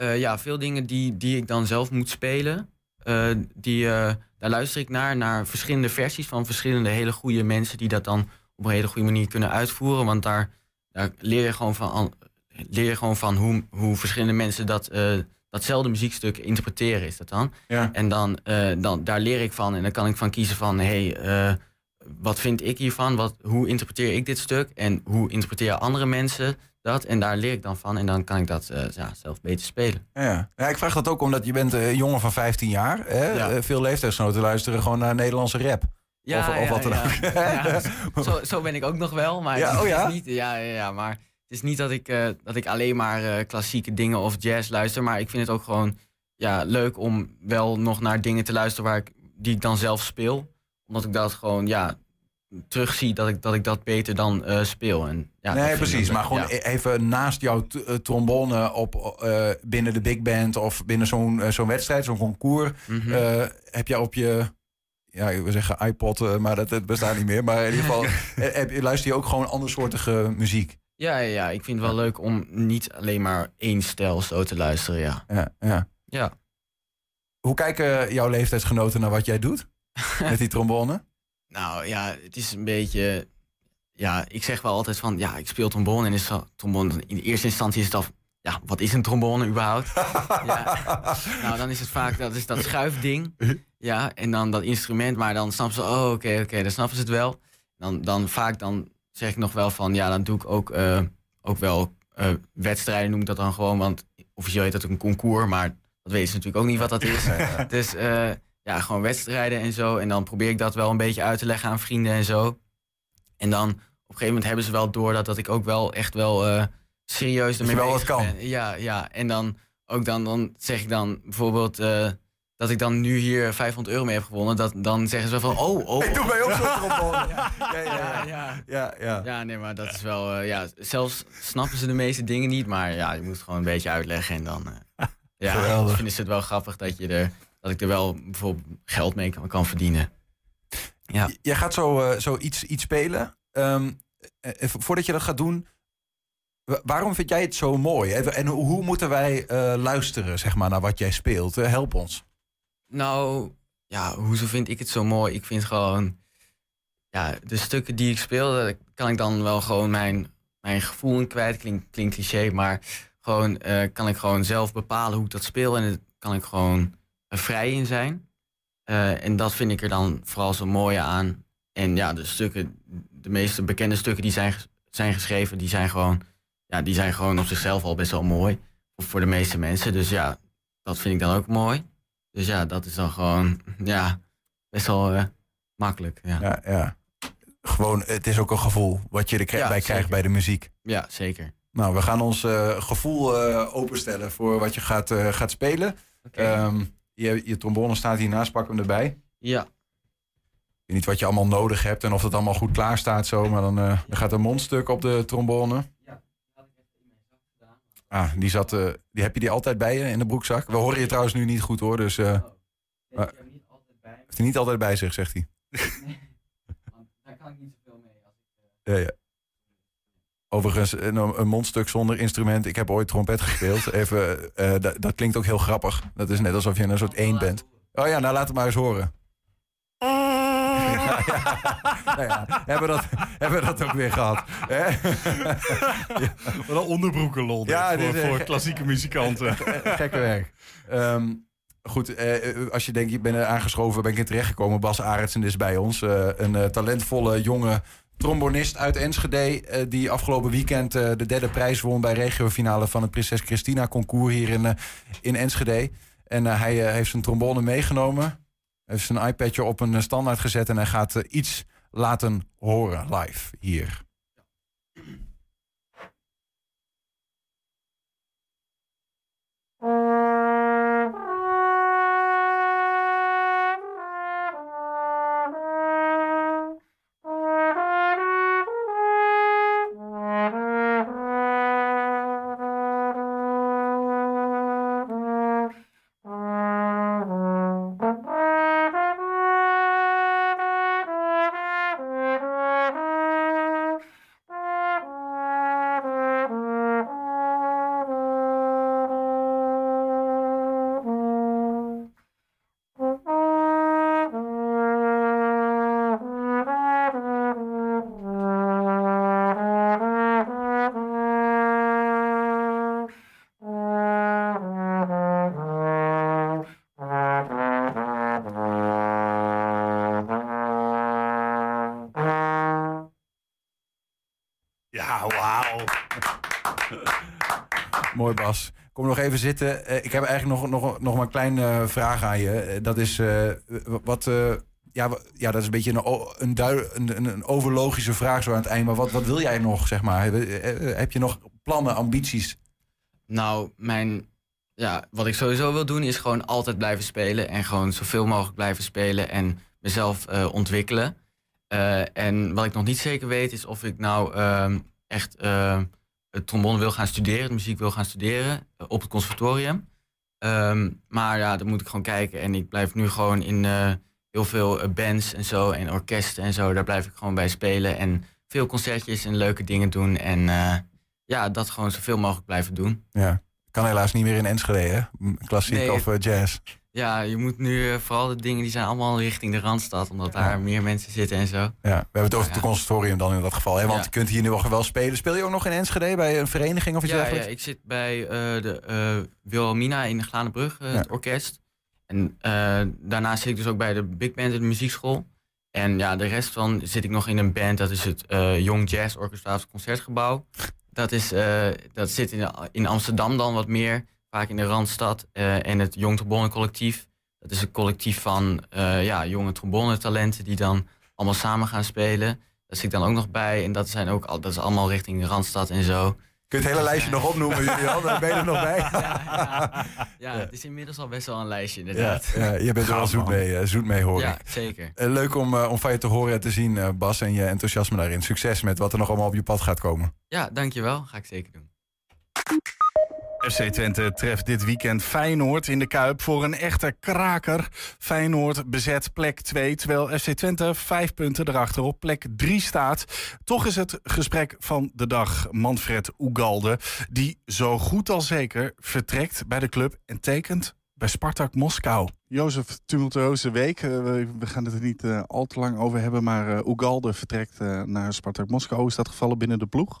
Eh, ja, veel dingen die, die ik dan zelf moet spelen. eh, die, eh, daar luister ik naar, naar verschillende versies van verschillende hele goede mensen die dat dan op een hele goede manier kunnen uitvoeren. Want daar, daar leer je gewoon van, an- leer je gewoon van hoe, hoe verschillende mensen dat, datzelfde muziekstuk interpreteren is dat dan. Ja. En dan, dan, daar leer ik van en dan kan ik van kiezen van... hé, hey, wat vind ik hiervan? Wat, hoe interpreteer ik dit stuk? En hoe interpreteren andere mensen dat? En daar leer ik dan van en dan kan ik dat eh, ja, zelf beter spelen. Ja. ja, ik vraag dat ook omdat je bent een jongen van 15 jaar. Hè? Ja. Eh, Veel leeftijdsgenoten luisteren gewoon naar Nederlandse rap. Ja, Of- of ja, wat dan ja. ook. Ja, zo, zo ben ik ook nog wel, maar Ja, het oh is niet, ja, ja, ja, maar het is niet dat ik, eh, dat ik alleen maar eh, klassieke dingen of jazz luister, maar ik vind het ook gewoon ja, leuk om wel nog naar dingen te luisteren waar ik, die ik dan zelf speel, omdat ik dat gewoon ja, terugzie dat ik dat, ik dat beter dan eh, speel. En, ja, nee, precies. Maar gewoon ja. even naast jouw eh, trombone op, eh, binnen de big band of binnen zo'n zo'n wedstrijd, zo'n concours, Mhm. heb je op je, ja, ik wil zeggen iPod, maar dat, dat bestaat niet meer. Maar in ieder geval, heb, je- luister je ook gewoon andersoortige muziek. ja, ja, ja, ik vind het wel leuk om niet alleen maar één stijl zo te luisteren, ja. Ja, ja. Ja. Hoe kijken jouw leeftijdsgenoten naar wat jij doet met die trombone? Nou ja, het is een beetje. Ja, ik zeg wel altijd van ja, ik speel trombone en is zo, trombone. In de eerste instantie is het al. Ja, wat is een trombone überhaupt? ja. Nou, dan is het vaak dat is dat schuifding. Ja, en dan dat instrument, maar dan snappen ze, oh oké, oké, dan snappen ze het wel. Dan, dan vaak dan zeg ik nog wel van ja, dan doe ik ook, eh, ook wel eh, wedstrijden, noem ik dat dan gewoon, want officieel heet dat een concours, maar dat weten ze natuurlijk ook niet wat dat is. Dus eh, ja, gewoon wedstrijden en zo. En dan probeer ik dat wel een beetje uit te leggen aan vrienden en zo. En dan op een gegeven moment hebben ze wel door dat, dat ik ook wel echt wel eh, serieus ermee wel wat kan. ben. Ja, ja. En dan ook dan, dan zeg ik dan bijvoorbeeld eh, dat ik dan nu hier 500 euro mee heb gewonnen. Dat, dan zeggen ze wel van, oh, oh. Ik doe mij ook zo'n trombone. Ja, ja, ja, ja. ja. ja, ja. Ja, nee, maar dat is wel... eh, ja, zelfs snappen ze de meeste dingen niet. Maar ja, je moet het gewoon een beetje uitleggen. En dan ja, vinden ze het wel grappig dat, je er, dat ik er wel bijvoorbeeld geld mee kan, kan verdienen. Ja. Jij gaat zo, eh, zo iets, iets spelen. Ehm, eh, even voordat je dat gaat doen, wa- waarom vind jij het zo mooi? En, hoe moeten wij eh, luisteren zeg maar, naar wat jij speelt? Help ons. Nou, ja, hoezo vind ik het zo mooi? Ik vind gewoon... Ja, de stukken die ik speel, daar kan ik dan wel gewoon mijn, mijn gevoel in kwijt. Klinkt klinkt cliché, maar gewoon kan ik gewoon zelf bepalen hoe ik dat speel. En kan ik gewoon vrij in zijn. Eh, en dat vind ik er dan vooral zo mooi aan. En ja, de stukken, de meeste bekende stukken die zijn, zijn geschreven, die zijn gewoon, ja, die zijn gewoon op zichzelf al best wel mooi. Voor, de meeste mensen. Dus ja, dat vind ik dan ook mooi. Dus ja, dat is dan gewoon, ja, best wel eh, makkelijk. Ja, ja. Ja, ja. Gewoon, het is ook een gevoel wat je er krijgt Ja, bij krijgt zeker. bij de muziek. zeker. Nou, we gaan ons eh, gevoel openstellen voor wat je gaat, gaat spelen. Je, je trombone staat hiernaast, pak hem erbij. ja, Ik weet niet wat je allemaal nodig hebt en of het allemaal goed klaar staat zo, maar dan, eh, er gaat een mondstuk op de trombone. Ah, die, zat, eh, die heb je die altijd bij je in de broekzak? We horen je trouwens nu niet goed hoor, dus eh Maar- ik heb niet altijd bij heeft hij niet altijd bij zich, zegt hij. want daar kan ik niet zoveel mee. Als Ja, ja. Overigens, een, een mondstuk zonder instrument. Ik heb ooit trompet gespeeld. Even, eh, dat, klinkt ook heel grappig. Dat is net alsof je een soort één bent. Oh ja, nou laat het maar eens horen. Ja, ja. Nou ja, hebben, we dat, hebben we dat ook weer gehad. Wat een onderbroekenlol Ja, voor, is, eh, voor klassieke muzikanten. Gekke werk. Ehm, goed, eh, als je denkt, je bent aangeschoven, ben ik in terechtgekomen. Bas Arendsen is bij ons. Eh, een eh, talentvolle jonge trombonist uit Enschede. eh, die afgelopen weekend eh, de derde prijs won bij regiofinale van het Prinses Christina concours hier in, eh, in Enschede. En hij heeft zijn trombone meegenomen. Heeft zijn iPadje op een standaard gezet. En hij gaat iets laten horen live hier. Kom nog even zitten. Eh, ik heb eigenlijk nog, nog, nog maar een kleine vraag aan je. Eh, dat is eh, wat. eh, ja, ja, dat is een beetje een, een, een, een, overlogische vraag zo aan het eind. Maar wat, wat wil jij nog, zeg maar? Heb, eh, je nog plannen, ambities? Nou, mijn, ja, wat ik sowieso wil doen is gewoon altijd blijven spelen. En gewoon zoveel mogelijk blijven spelen en mezelf eh, ontwikkelen. Eh, en wat ik nog niet zeker weet is of ik nou ehm, echt eh, het trombone wil gaan studeren, de muziek wil gaan studeren eh, op het conservatorium. Ehm, maar ja, dan moet ik gewoon kijken. En ik blijf nu gewoon in eh, heel veel eh, bands en zo en orkesten en zo. Daar blijf ik gewoon bij spelen. En veel concertjes en leuke dingen doen. En ja, dat gewoon zoveel mogelijk blijven doen. Ja. Kan helaas niet meer in Enschede, hè? Klassiek Nee. of jazz. Ja, je moet nu eh, vooral de dingen die zijn allemaal richting de Randstad, omdat daar Ja. meer mensen zitten en zo. Ja, we hebben het over Ja. het conservatorium dan in dat geval. Hè? Want je kunt hier nu wel wel spelen. Speel je ook nog in Enschede bij een vereniging of iets Ja, ja, dergelijks? ik zit bij eh, de eh Wilhelmina in de Glanenbrug, het orkest. En daarnaast zit ik dus ook bij de big band in de muziekschool. En ja, de rest van zit ik nog in een band, dat is het Young Jazz Orchestra of het Concertgebouw. Dat, is, dat zit in, in Amsterdam dan wat meer, vaak in de Randstad. eh, en het Jong Trombone Collectief, dat is een collectief van eh, ja, jonge trombone-talenten die dan allemaal samen gaan spelen. Daar zit ik dan ook nog bij. En dat, zijn ook, al- dat is allemaal richting de Randstad en zo. Kun je het hele lijstje nog opnoemen, Julian? Daar ben je er nog bij? Ja, ja. ja, het is inmiddels al best wel een lijstje, inderdaad. Ja, je bent er wel zoet mee, eh, zoet mee hoor Ja, zeker. Leuk om, om van je te horen en te zien, Bas, en je enthousiasme daarin. Succes met wat er nog allemaal op je pad gaat komen. Ja, dankjewel. Ga ik zeker doen. FC Twente treft dit weekend Feyenoord in de Kuip voor een echte kraker. Feyenoord bezet plek 2, terwijl FC Twente vijf punten erachter op plek 3 staat. Toch is het gesprek van de dag Manfred Oegalde... die zo goed als zeker vertrekt bij de club en tekent bij Spartak Moskou. Jozef, tumultueuze week. Eh, we gaan het er niet eh, al te lang over hebben... maar Oegalde vertrekt naar Spartak Moskou. Is dat gevallen binnen de ploeg?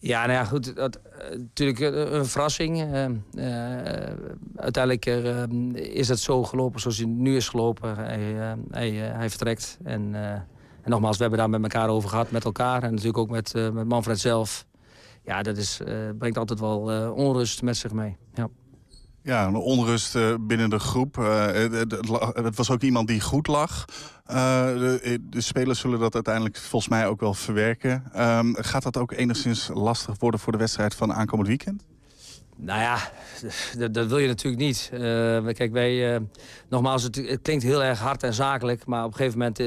Ja, nou ja, goed. Dat, eh, natuurlijk een, een verrassing. Eh, eh, uiteindelijk eh, is het zo gelopen zoals het nu is gelopen. Hij, eh, hij, eh, hij vertrekt. En, eh, en nogmaals, we hebben daar met elkaar over gehad, met elkaar. En natuurlijk ook met, eh, met Manfred zelf. Ja, dat is, eh, brengt altijd wel eh, onrust met zich mee. Ja. Ja, een onrust eh, binnen de groep. Eh, het, was ook iemand die goed lag. Eh, de, spelers zullen dat uiteindelijk volgens mij ook wel verwerken. Ehm, gaat dat ook enigszins lastig worden voor de wedstrijd van aankomend weekend? Nou ja, dat, wil je natuurlijk niet. Eh, kijk, wij, eh, nogmaals, het, het klinkt heel erg hard en zakelijk, maar op een gegeven moment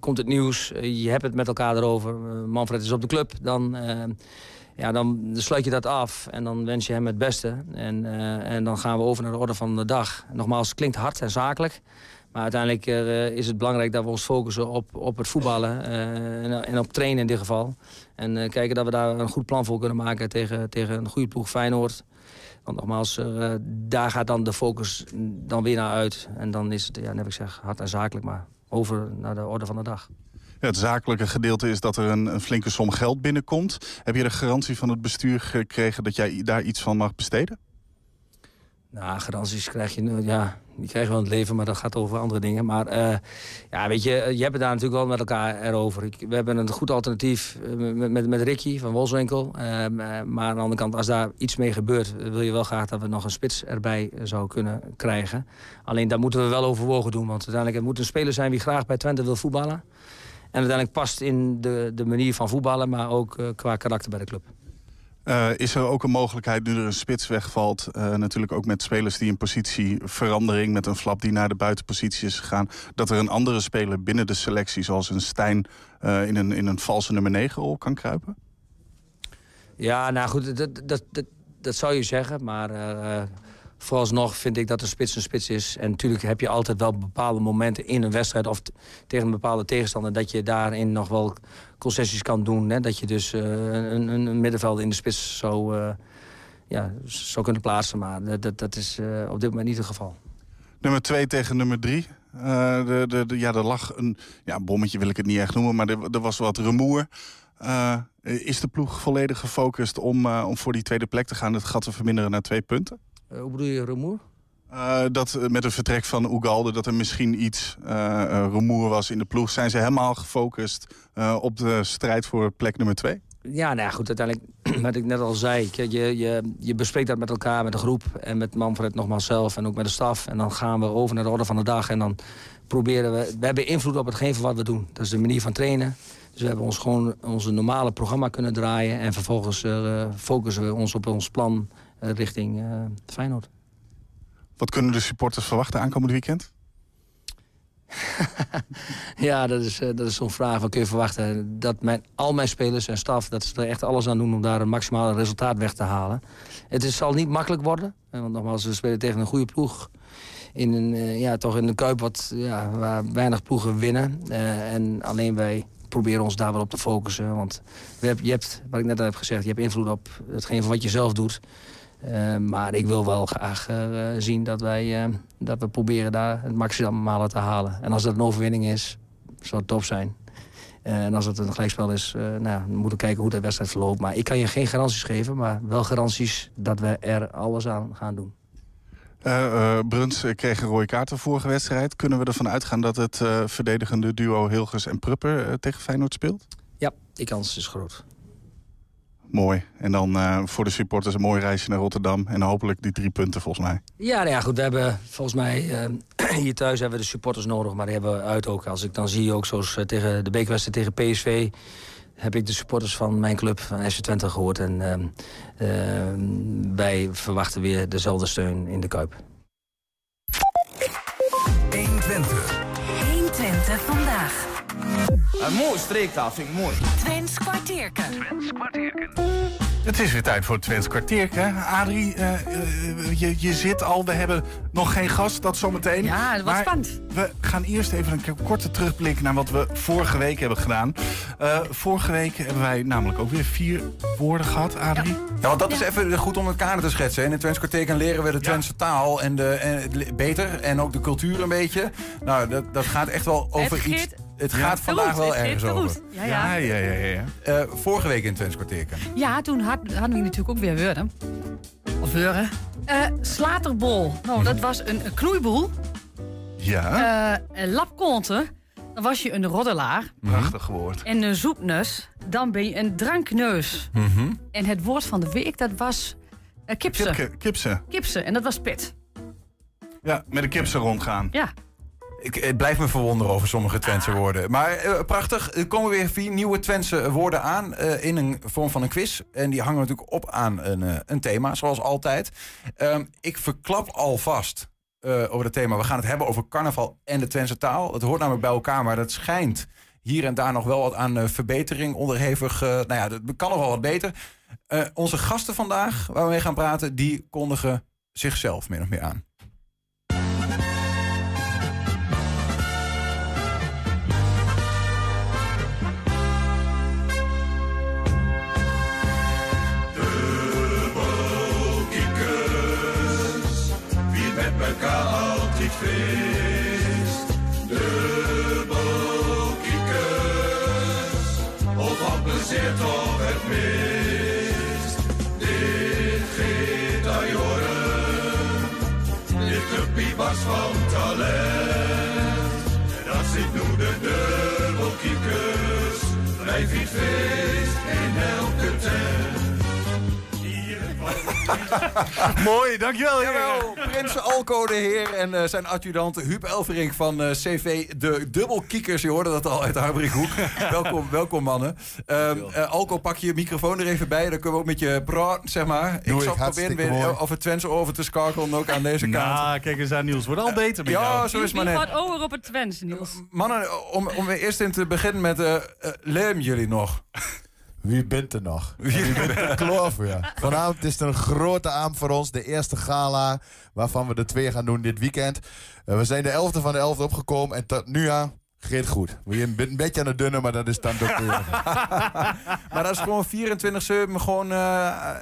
komt het nieuws. Je hebt het met elkaar erover. Manfred is op de club. Dan, ja, dan sluit je dat af en dan wens je hem het beste. En, eh, en dan gaan we over naar de orde van de dag. Nogmaals, het klinkt hard en zakelijk. Maar uiteindelijk eh, is het belangrijk dat we ons focussen op, op het voetballen. eh, en, en op trainen in dit geval. En kijken dat we daar een goed plan voor kunnen maken tegen, tegen een goede ploeg Feyenoord. Want nogmaals, daar gaat dan de focus dan weer naar uit. En dan is het, ja, net heb ik zeg, hard en zakelijk, maar over naar de orde van de dag. Het zakelijke gedeelte is dat er een, flinke som geld binnenkomt. Heb je de garantie van het bestuur gekregen dat jij daar iets van mag besteden? Nou, garanties krijg je, nu- ja, die krijg je wel in het leven, maar dat gaat over andere dingen. Maar eh, ja, weet je, je hebt het daar natuurlijk wel met elkaar erover. We hebben een goed alternatief eh, met, met, met Ricky van Wolfswinkel. Ehm, eh, maar aan de andere kant, als daar iets mee gebeurt, eh, wil je wel graag dat we nog een spits erbij eh, zou kunnen krijgen. Alleen daar moeten we wel overwogen doen, want uiteindelijk moet een speler zijn die graag bij Twente wil voetballen. En uiteindelijk past in de, de manier van voetballen, maar ook eh, qua karakter bij de club. Eh, is er ook een mogelijkheid, nu er een spits wegvalt... eh, natuurlijk ook met spelers die een positieverandering... met een flap die naar de buitenpositie is gegaan... dat er een andere speler binnen de selectie, zoals een Stijn... in, een, in een valse nummer 9 rol kan kruipen? Ja, nou goed, dat, dat, dat, dat zou je zeggen. Maar vooralsnog vind ik dat een spits een spits is. En natuurlijk heb je altijd wel bepaalde momenten in een wedstrijd... of tegen een bepaalde tegenstander... dat je daarin nog wel concessies kan doen. Hè? Dat je dus eh, een, een, middenveld in de spits zou, eh, ja, zou kunnen plaatsen. Maar dat, dat, is eh, op dit moment niet het geval. Nummer 2 tegen nummer 3. de, de, de- ja, er lag een ja, bommetje, wil ik het niet echt noemen... maar er, was wat rumoer. Is de ploeg volledig gefocust om, om voor die tweede plek te gaan... het gat te verminderen naar twee punten? Eh, hoe bedoel je, Rumoer? Eh, dat eh, met het vertrek van Oegalde dat er misschien iets eh, eh, rumoer was in de ploeg. Zijn ze helemaal gefocust eh, op de strijd voor plek nummer twee? Ja, nou ja, goed, uiteindelijk, wat ik net al zei, je, je, je, je bespreekt dat met elkaar, met de groep en met Manfred nogmaals zelf en ook met de staf. En dan gaan we over naar de orde van de dag en dan proberen we, we hebben invloed op hetgeen van wat we doen. Dat is de manier van trainen. Dus we hebben ons gewoon onze normale programma kunnen draaien en vervolgens uh, focussen we ons op ons plan uh, richting uh, Feyenoord. Wat kunnen de supporters verwachten aankomend weekend? ja, dat is, dat is zo'n vraag. Wat kun je verwachten? Dat mijn, al mijn spelers en staf dat ze er echt alles aan doen om daar een maximale resultaat weg te halen. Het is, zal niet makkelijk worden. Want nogmaals, we spelen tegen een goede ploeg. In een, ja, toch in een kuip wat, ja, waar weinig ploegen winnen. Uh, en alleen wij proberen ons daar wel op te focussen. Want we je hebt, wat ik net al heb gezegd, je hebt invloed op hetgeen van wat je zelf doet. Uh, maar ik wil wel graag uh, zien dat, wij, uh, dat we proberen daar het maximale te halen. En als dat een overwinning is, zou het top zijn. en als het een gelijkspel is, nou, dan moeten we kijken hoe de wedstrijd verloopt. Maar ik kan je geen garanties geven, maar wel garanties dat we er alles aan gaan doen. Uh, uh, Bruns kreeg een rode kaart de vorige wedstrijd. Kunnen we ervan uitgaan dat het uh, verdedigende duo Hilgers en Prupper tegen Feyenoord speelt? Ja, die kans is groot. Mooi. En dan voor de supporters een mooi reisje naar Rotterdam. En hopelijk die drie punten volgens mij. Ja, nou ja goed. We hebben volgens mij hier thuis hebben we de supporters nodig. Maar die hebben we uit ook. Als ik dan zie ook zoals tegen de bekerwedstrijd tegen PSV heb ik de supporters van mijn club, van FC Twente, gehoord. En uh, uh, wij verwachten weer dezelfde steun in de Kuip. 120. 120 vandaag. Een mooi streektaal, vind ik mooi. Twents kwartierken. Twents kwartierken. Het is weer tijd voor het Twents kwartierken. Adrie, uh, uh, je, je zit al. We hebben nog geen gast, dat zometeen. Ja, dat was maar spannend. We gaan eerst even een korte terugblik naar wat we vorige week hebben gedaan. Uh, vorige week hebben wij namelijk ook weer vier woorden gehad, Adrie. Ja, ja want dat is even goed om het kader te schetsen. In het Twents kwartierken leren we de Twentse ja. taal en de, en, beter. En ook de cultuur een beetje. Nou, dat, dat gaat echt wel over het iets... Het gaat ja, vandaag goed, wel het ergens over. Goed. Ja, ja. ja, ja, ja, ja. Uh, vorige week in Twents kwartierken. Ja, toen had, hadden we natuurlijk ook weer woorden. Of woorden. Uh, slaterbol. Nou, dat was een, een knoeiboel. Ja. Uh. Dan was je een roddelaar. Prachtig woord. En een zoepneus. Dan ben je een drankneus. Mm -hmm. En het woord van de week, dat was uh, kipse. Kipke, kipse. Kipse. En dat was pit. Ja, met een kipse rondgaan. Ja. Ik, het blijft me verwonderen over sommige Twentse woorden. Maar uh, prachtig, er komen weer vier nieuwe Twentse woorden aan uh, in een vorm van een quiz. En die hangen natuurlijk op aan een, uh, een thema, zoals altijd. Um, ik verklap alvast over het thema. We gaan het hebben over carnaval en de Twentse taal. Het hoort namelijk bij elkaar, maar dat schijnt hier en daar nog wel wat aan verbetering onderhevig. nou ja, dat kan nog wel wat beter. onze gasten vandaag, waar we mee gaan praten, die kondigen zichzelf min of meer aan. Van talent. En dat zit nu de dubbelkiekers, blijf het feest in elke tent. Mooi, dankjewel. Jawel, Prins Alco de heer en uh, zijn adjudant Huub Elverink van uh, CV De Dubbelkiekers. Je hoorde dat al uit de Harbrikhoek. welkom, welkom mannen. Um, uh, Alco, pak je microfoon er even bij. Dan kunnen we ook met je praten, zeg maar. Doe ik zal proberen weer het Twents over te schakelen ook aan deze kant. Nou, kijk eens aan Niels. Wordt al beter met ja, jou. zo is maar Wie net. gaat over op het Twents, Niels? Mannen, om, om eerst in te beginnen met... Uh, leem jullie nog? Wie bent er nog? Wie bent er voor? Ja. Vanavond is het een grote avond voor ons. De eerste gala waarvan we de twee gaan doen dit weekend. Uh, we zijn de 11e van de 11e opgekomen en tot nu aan gaat goed. We zijn een beetje aan het dunne, maar dat is dan toch weer. maar dat is gewoon 24-7 gewoon uh,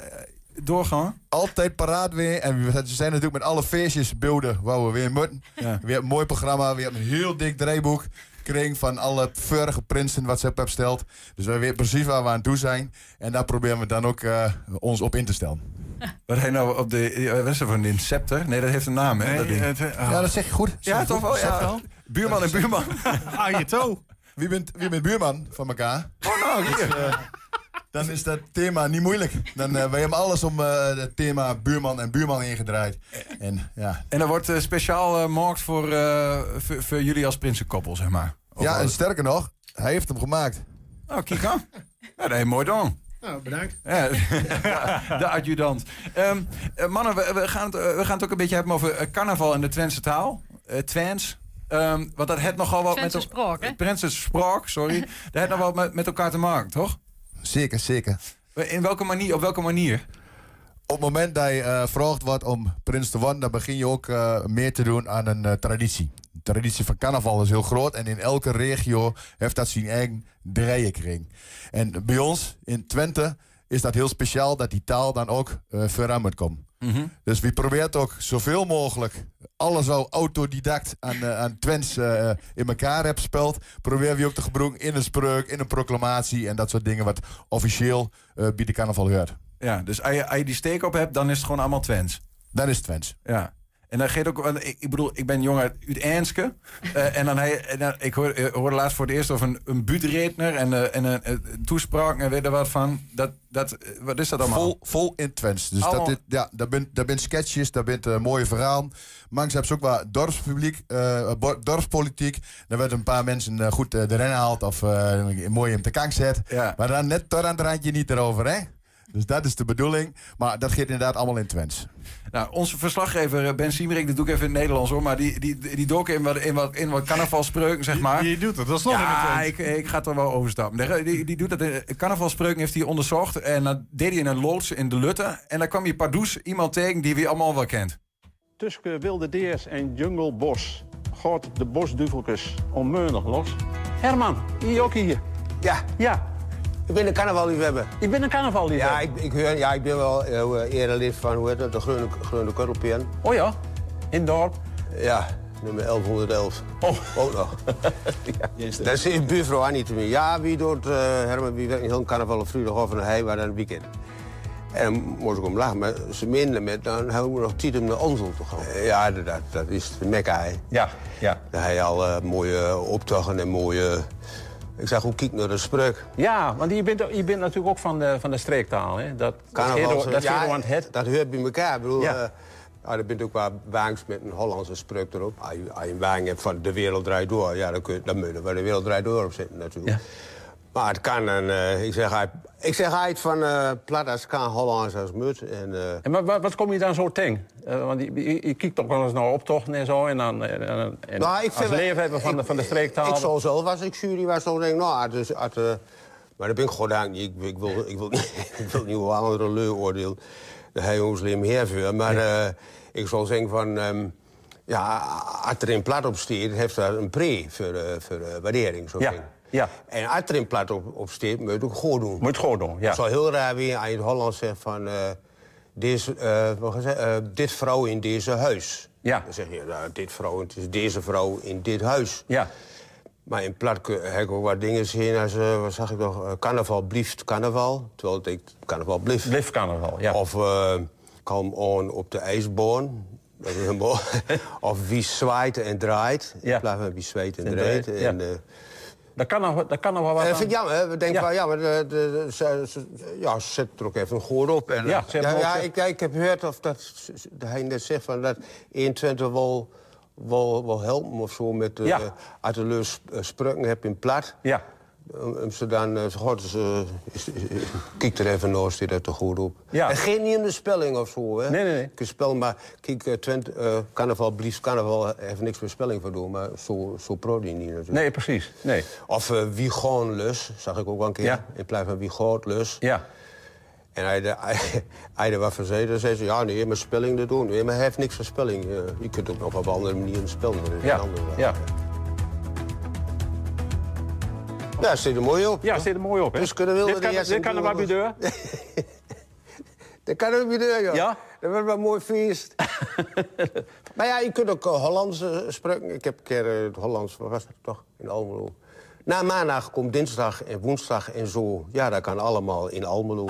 doorgaan. Altijd paraat weer. En we zijn natuurlijk met alle feestjes beelden waar we weer moeten. Ja. We hebben een mooi programma. We hebben een heel dik draaiboek kring van alle vorige prinsen wat ze hebben besteld. Dus we weten precies waar we aan toe zijn. En daar proberen we dan ook uh, ons op in te stellen. Wat hij nou op de. Er van een scepter? Nee, dat heeft een naam, hè? Nee, dat ding. het, oh. Ja, dat zeg je goed. Zeg ja, toch wel? Ja. Buurman en buurman. ah, je toe. Wie bent, wie bent buurman van elkaar? Oh, nou, hier. Dus, uh, dan is dat thema niet moeilijk. Dan uh, wij hebben alles om uh, het thema buurman en buurman ingedraaid. En, ja. en er wordt uh, speciaal gemaakt voor, voor, voor, jullie als prinsenkoppel, zeg maar. Of ja, en sterker nog, hij heeft hem gemaakt. Oh, kijk aan. ja, dat is mooi dan. Nou, bedankt. Ja, de adjudant. Um, mannen, we, we, gaan het, we gaan het ook een beetje hebben over carnaval en de Twentse taal. Twents. Um, want dat heeft nogal wat met... Spraak, hè? Prinses Spraak, sorry. dat heeft nog wel met, met elkaar te maken, toch? Zeker, zeker. In welke manier, op welke manier? Op het moment dat je uh, vraagt wordt om prins te worden, dan begin je ook uh, meer te doen aan een uh, traditie. De traditie van carnaval is heel groot en in elke regio heeft dat zijn eigen dreienkring. En bij ons in Twente is dat heel speciaal dat die taal dan ook veranderd komt. Mm Dus wie probeert ook zoveel mogelijk alles zo autodidact aan, uh, aan Twents uh, in elkaar hebt speld. Probeer wie ook te gebruiken in een spreuk, in een proclamatie en dat soort dingen wat officieel uh, bij de carnaval hoort. Ja, dus als je, als je die steek op hebt, dan is het gewoon allemaal Twents. Dan is het Twents. Ja. En dan geeft ook, ik, ik bedoel, ik ben jong uit, Ernske. Uh, en dan, hij, en dan ik hoorde, eh, hoorde laatst voor het eerst over een, een buurtredner en, uh, en een, een toespraak en weet er wat van. Dat, dat, wat is dat allemaal? Vol, vol in Twents. Dus dat, dit, ja, daar zijn daar ben sketches, daar bent uh, mooie verhalen. Mangs hebben ze ook wat dorpspubliek, dorpspolitiek. Daar werd een paar mensen goed de rennen haalt of mooi in de kang zet. Ja. Maar dan net tot aan het randje niet erover, hè? Dus dat is de bedoeling. Maar dat gaat inderdaad allemaal in Twents. Nou, onze verslaggever eh, Ben Siemerik, dat doe ik even in het Nederlands hoor. Maar die, die, die doken in wat, in wat, in wat carnavalspreuken, zeg maar. Die, doet het, dat is nog ja, ik, ik ga er wel overstappen. Die, die doet dat in carnavalspreuken, heeft hij onderzocht. En dat deed hij in een loods in de Lutte. En daar kwam je Pardoes iemand tegen die we allemaal wel kent. Tussen wilde deers en jungle bos gaat de bosduveltjes onmeunig los. Herman, hier ook hier. Ja. Ja, ik ben een carnavalliefhebber. Ik ben een carnavalliefhebber? Ja, ik, ik, ja, ik ben wel uh, eerder lid van hoe heet het, de Groene, groene Kurrelpen. Oh ja, in het dorp? Ja, nummer 1111. Oh. Ook nog. ja, dat is een buurvrouw Annie te me. Ja, wie doet, uh, Herman, wie werkt niet heel carnaval of vrijdag of een hij, maar dan een weekend. En dan moest ik om lachen, maar ze minder met, dan hebben we nog tijd om naar Onzel te gaan. Uh, ja, dat, dat is de Mekka, hè. Ja, ja. Daar heb je al uh, mooie optochten en mooie... Ik zeg, hoe kijk naar de spreuk? Ja, want je bent, je bent natuurlijk ook van de, van de streektaal. Hè? Dat, dat, dat, ja, het. dat hoort bij elkaar. Ik bedoel, ja. uh, er bent ook wel wagens met een Hollandse spreuk erop. Als je, als je een wagen hebt van de wereld draait door, ja, dan, kun je, dan moet je de wereld draait door op zitten natuurlijk. Ja. Maar het kan, en, uh, ik zeg, ik zeg uit van uh, plat als kan, Hollands als mut. En, uh... en maar wat, wat kom je dan zo tegen? Want je, je, je, kijkt toch wel eens naar optochten en zo. En dan en, en, nou, ik als leefhebber van, de, van de streektaal. Ik zou zelf, als ik jury was, zo denk nou, dus, at, maar dat ben ik gewoon niet. Ik, ik, wil, ik, wil, ik wil niet hoe andere leur oordeel. De hij ons leem hervuur. Maar nee. ik zal zeggen van... Um, ja, als er in plat op heeft dat een pre voor, voor waardering. Zo ja. Ja. En als er in plat op, op moet je het ook goed doen. Moet goed doen, ja. Het zou heel raar weer aan het Holland zegt van... Uh, deze, uh, gezegd, uh, dit vrouw in deze huis. Ja. Dan zeg je, nou, dit vrouw, het is deze vrouw in dit huis. Ja. Maar in plat heb ik ook wat dingen zien als, uh, wat zag ik nog, carnaval blieft carnaval. Terwijl ik carnaval blieft. Blieft carnaval, ja. Of uh, kom on op de ijsboon. Dat is een of wie zwaait en draait. Ja. In plaats van wie zweet en, en draait. En, dat kan nog, dat kan nog wel wat Dat vind ik jammer. We denken ja. wel, ja, maar de, de, ze, ze, ja, zet er ook even een goor op. En, ja, ja, ja ik, ik, heb gehoord of dat hij net zegt van dat 21 wel, wel, wel helpen of zo met de, ja. uit de leus sprukken heb in plat. Ja. Um, ze dan, uh, God, ze, kijk er even naar, zit dat er goed op. Ja. En geen niet in de spelling of zo, hè? Nee, nee, nee. Ik spel maar, kijk, uh, Twente, uh, carnaval, blieft carnaval, heeft niks met spelling voor doen, maar zo, zo pro die niet natuurlijk. Nee, precies. Nee. Of uh, wie gewoon lus, zag ik ook wel een keer, ja. in plaats van wie groot lus. Ja. En hij, de, er wat van zei, dan zei ze, ja, nee, maar spelling te doen. Nee, maar hij heeft niks van spelling. Je kunt ook nog op een andere manier spellen. Ja, ja. Ja, zit er mooi op. Ja, zit er mooi op. Hè? Dus kunnen we dit kan, dit, dit kan er wel bij deur. dat kan er bij deur, joh. Ja? Dat wordt wel een mooi feest. maar ja, je kunt ook uh, Hollandse spreken. Ik heb een keer uh, het Hollands, wat was dat toch, in Almelo. Na maandag komt dinsdag en woensdag en zo. Ja, dat kan allemaal in Almelo.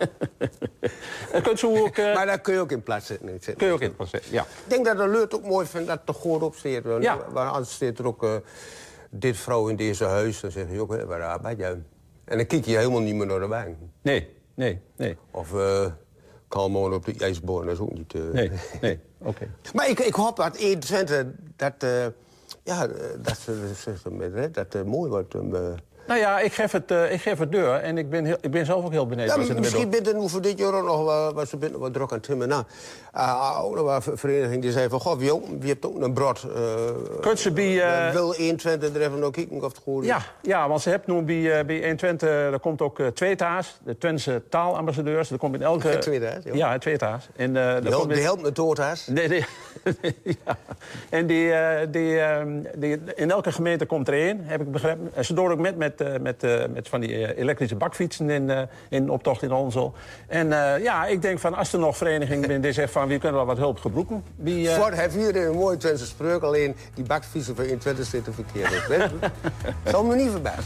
dat kunt zo ook, uh... Maar daar kun je ook in plaats zetten. Kun je ook in plaats zetten, ja. Ik denk dat de leurt ook mooi vindt dat er goed op staat. Ja. Maar anders staat er ook... Uh, dit vrouw in deze huis, dan zeg je ook, waar arbeid jij? En dan kijk je helemaal niet meer naar de baan. Nee, nee, nee. Of uh, Kalmoon op de ijsboor, dat is ook niet... Uh... Nee, nee, oké. Maar ik, ik hoop dat 1 Twente dat... Uh, ja, dat, dat, dat, dat mooi wordt. Nou ja, ik geef het, uh, ik geef het deur en ik ben, heel, ik ben zelf ook heel benieuwd. Ja, misschien bent er voor dit jaar nog wel, wat, ze wat druk aan het timmen. Nou, uh, ook nog wel een vereniging die zei van... Goh, wie, ook, wie hebt ook een brood. Uh, Kunt ze bij... wil 120 er even nog kijken of het goed ja, ja, want ze hebben nu bij, bij 120... Er komt ook uh, Tweetaas, de Twentse taalambassadeurs. Er komt in elke... Tweetaas? Ja, Tweetaas. En, die, helpt, die helpt met Toortaas? Nee, nee. ja. En die, die, die, in elke gemeente komt er één, heb ik begrepen. En ze doen ook met... met met, met, met van die elektrische bakfietsen in, in optocht in Onsel. En ja, ik denk van als er nog vereniging bent die zegt van wie kunnen wel wat hulp gebroeken. Die, Ford heeft hier een mooie Twentse spreuk alleen die bakfietsen van in Twente zitten verkeerd. Zal me niet verbazen.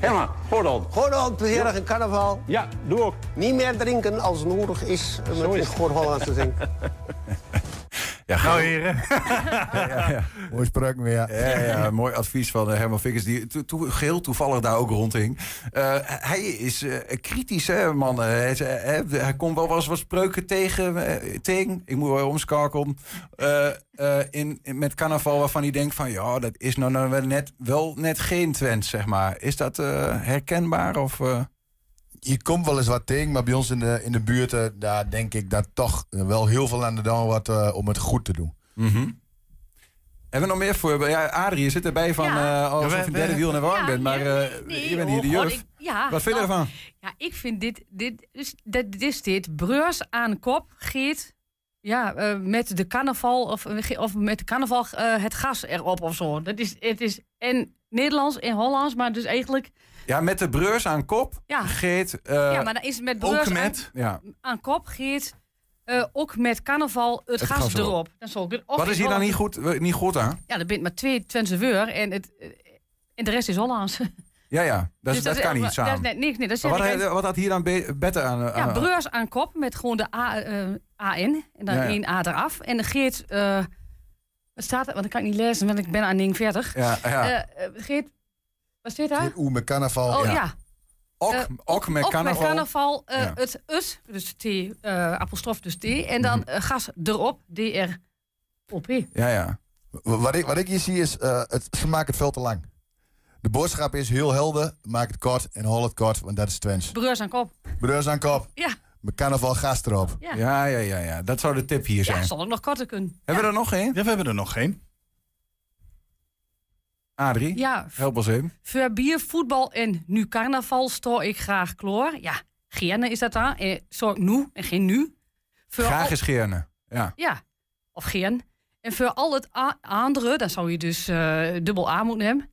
Helemaal, Gordon. Gordon, plezierig in carnaval. Ja, doe ook. Niet meer drinken als nodig is, met is Gord-Hollands te zingen. Ja, nou, heren. ja, ja, ja. Mooi spreuk weer. Ja, ja, mooi advies van uh, Herman Vickers, die to to geheel toevallig daar ook rondhing. Uh, hij is uh, kritisch, hè, man. Hij, hij komt wel eens wat spreuken tegen. tegen ik moet wel omschakelen. in, in, met carnaval waarvan hij denkt van... ja, dat is nou, nou net, wel net geen trend, zeg maar. Is dat herkenbaar? Of, je komt wel eens wat tegen, maar bij ons in de, in de buurt, uh, daar denk ik dat toch wel heel veel aan de dan wordt uh, om het goed te doen. Mm -hmm. Hebben we nog meer voor? Ja, Adrie, je zit erbij van ja. uh, alsof je derde wiel naar warm ja, bent, maar nee, je bent hier de juf. Ik, ja, wat vind je nou, ervan? Ja, ik vind dit, dit, dus, dit, is dit. Breurs aan kop, Geert. Ja, met de carnaval, of, of met de carnaval het gas erop of zo. Dat is, het is en Nederlands en Hollands, maar dus eigenlijk... Ja, met de breurs aan kop. Ja, Geert. Uh, ja maar dan is het met breurs ook met, aan, ja. aan kop, Geert. Uh, ook met carnaval het, het gas, gas, erop. Dan zal ik, Wat is hier dan niet goed, niet goed aan? Ja, er bent maar twee Twentse weur en, het, en de rest is Hollands. Ja, ja, dat, dus dat, dat, kan niet samen. Dat, nee, nee, nee, dat wat, had, wat had hier dan be beter aan? Ja, breurs aan kop met gewoon de A, uh, AN en dan ja, ja. één A eraf. En de Geert, uh, wat staat er? Want ik kan niet lezen, want ik ben aan ding 40. Ja, ja. Geert, wat zit daar? Oeh, met carnaval. Oh ja. ja. Ok, uh, ok met carnaval. Ook met carnaval. Uh, ja. Het us, dus T, uh, apostrof dus T. En dan uh, gas erop, D-R-O-P. Ja, ja. Wat ik, wat ik hier zie is, het, ze maken het veel te lang. De boodschap is heel helder, maak het kort en hol het kort, want dat is Twents. Breurs aan kop. Breurs aan kop. Ja. Met carnaval gas erop. Ja. ja, ja, ja, ja. Dat zou de tip hier zijn. Ja, zal ook nog korter kunnen. Hebben ja. we er nog één? Ja, we hebben er nog één. Adrie, ja, help ons in. Voor bier, voetbal en nu carnaval stoor ik graag kloor. Ja, gerne is dat dan. Eh, zorg nu en geen nu. Voor graag al... is gerne, ja. Ja, of geen. En voor al het andere, dan zou je dus uh, dubbel A moeten hebben.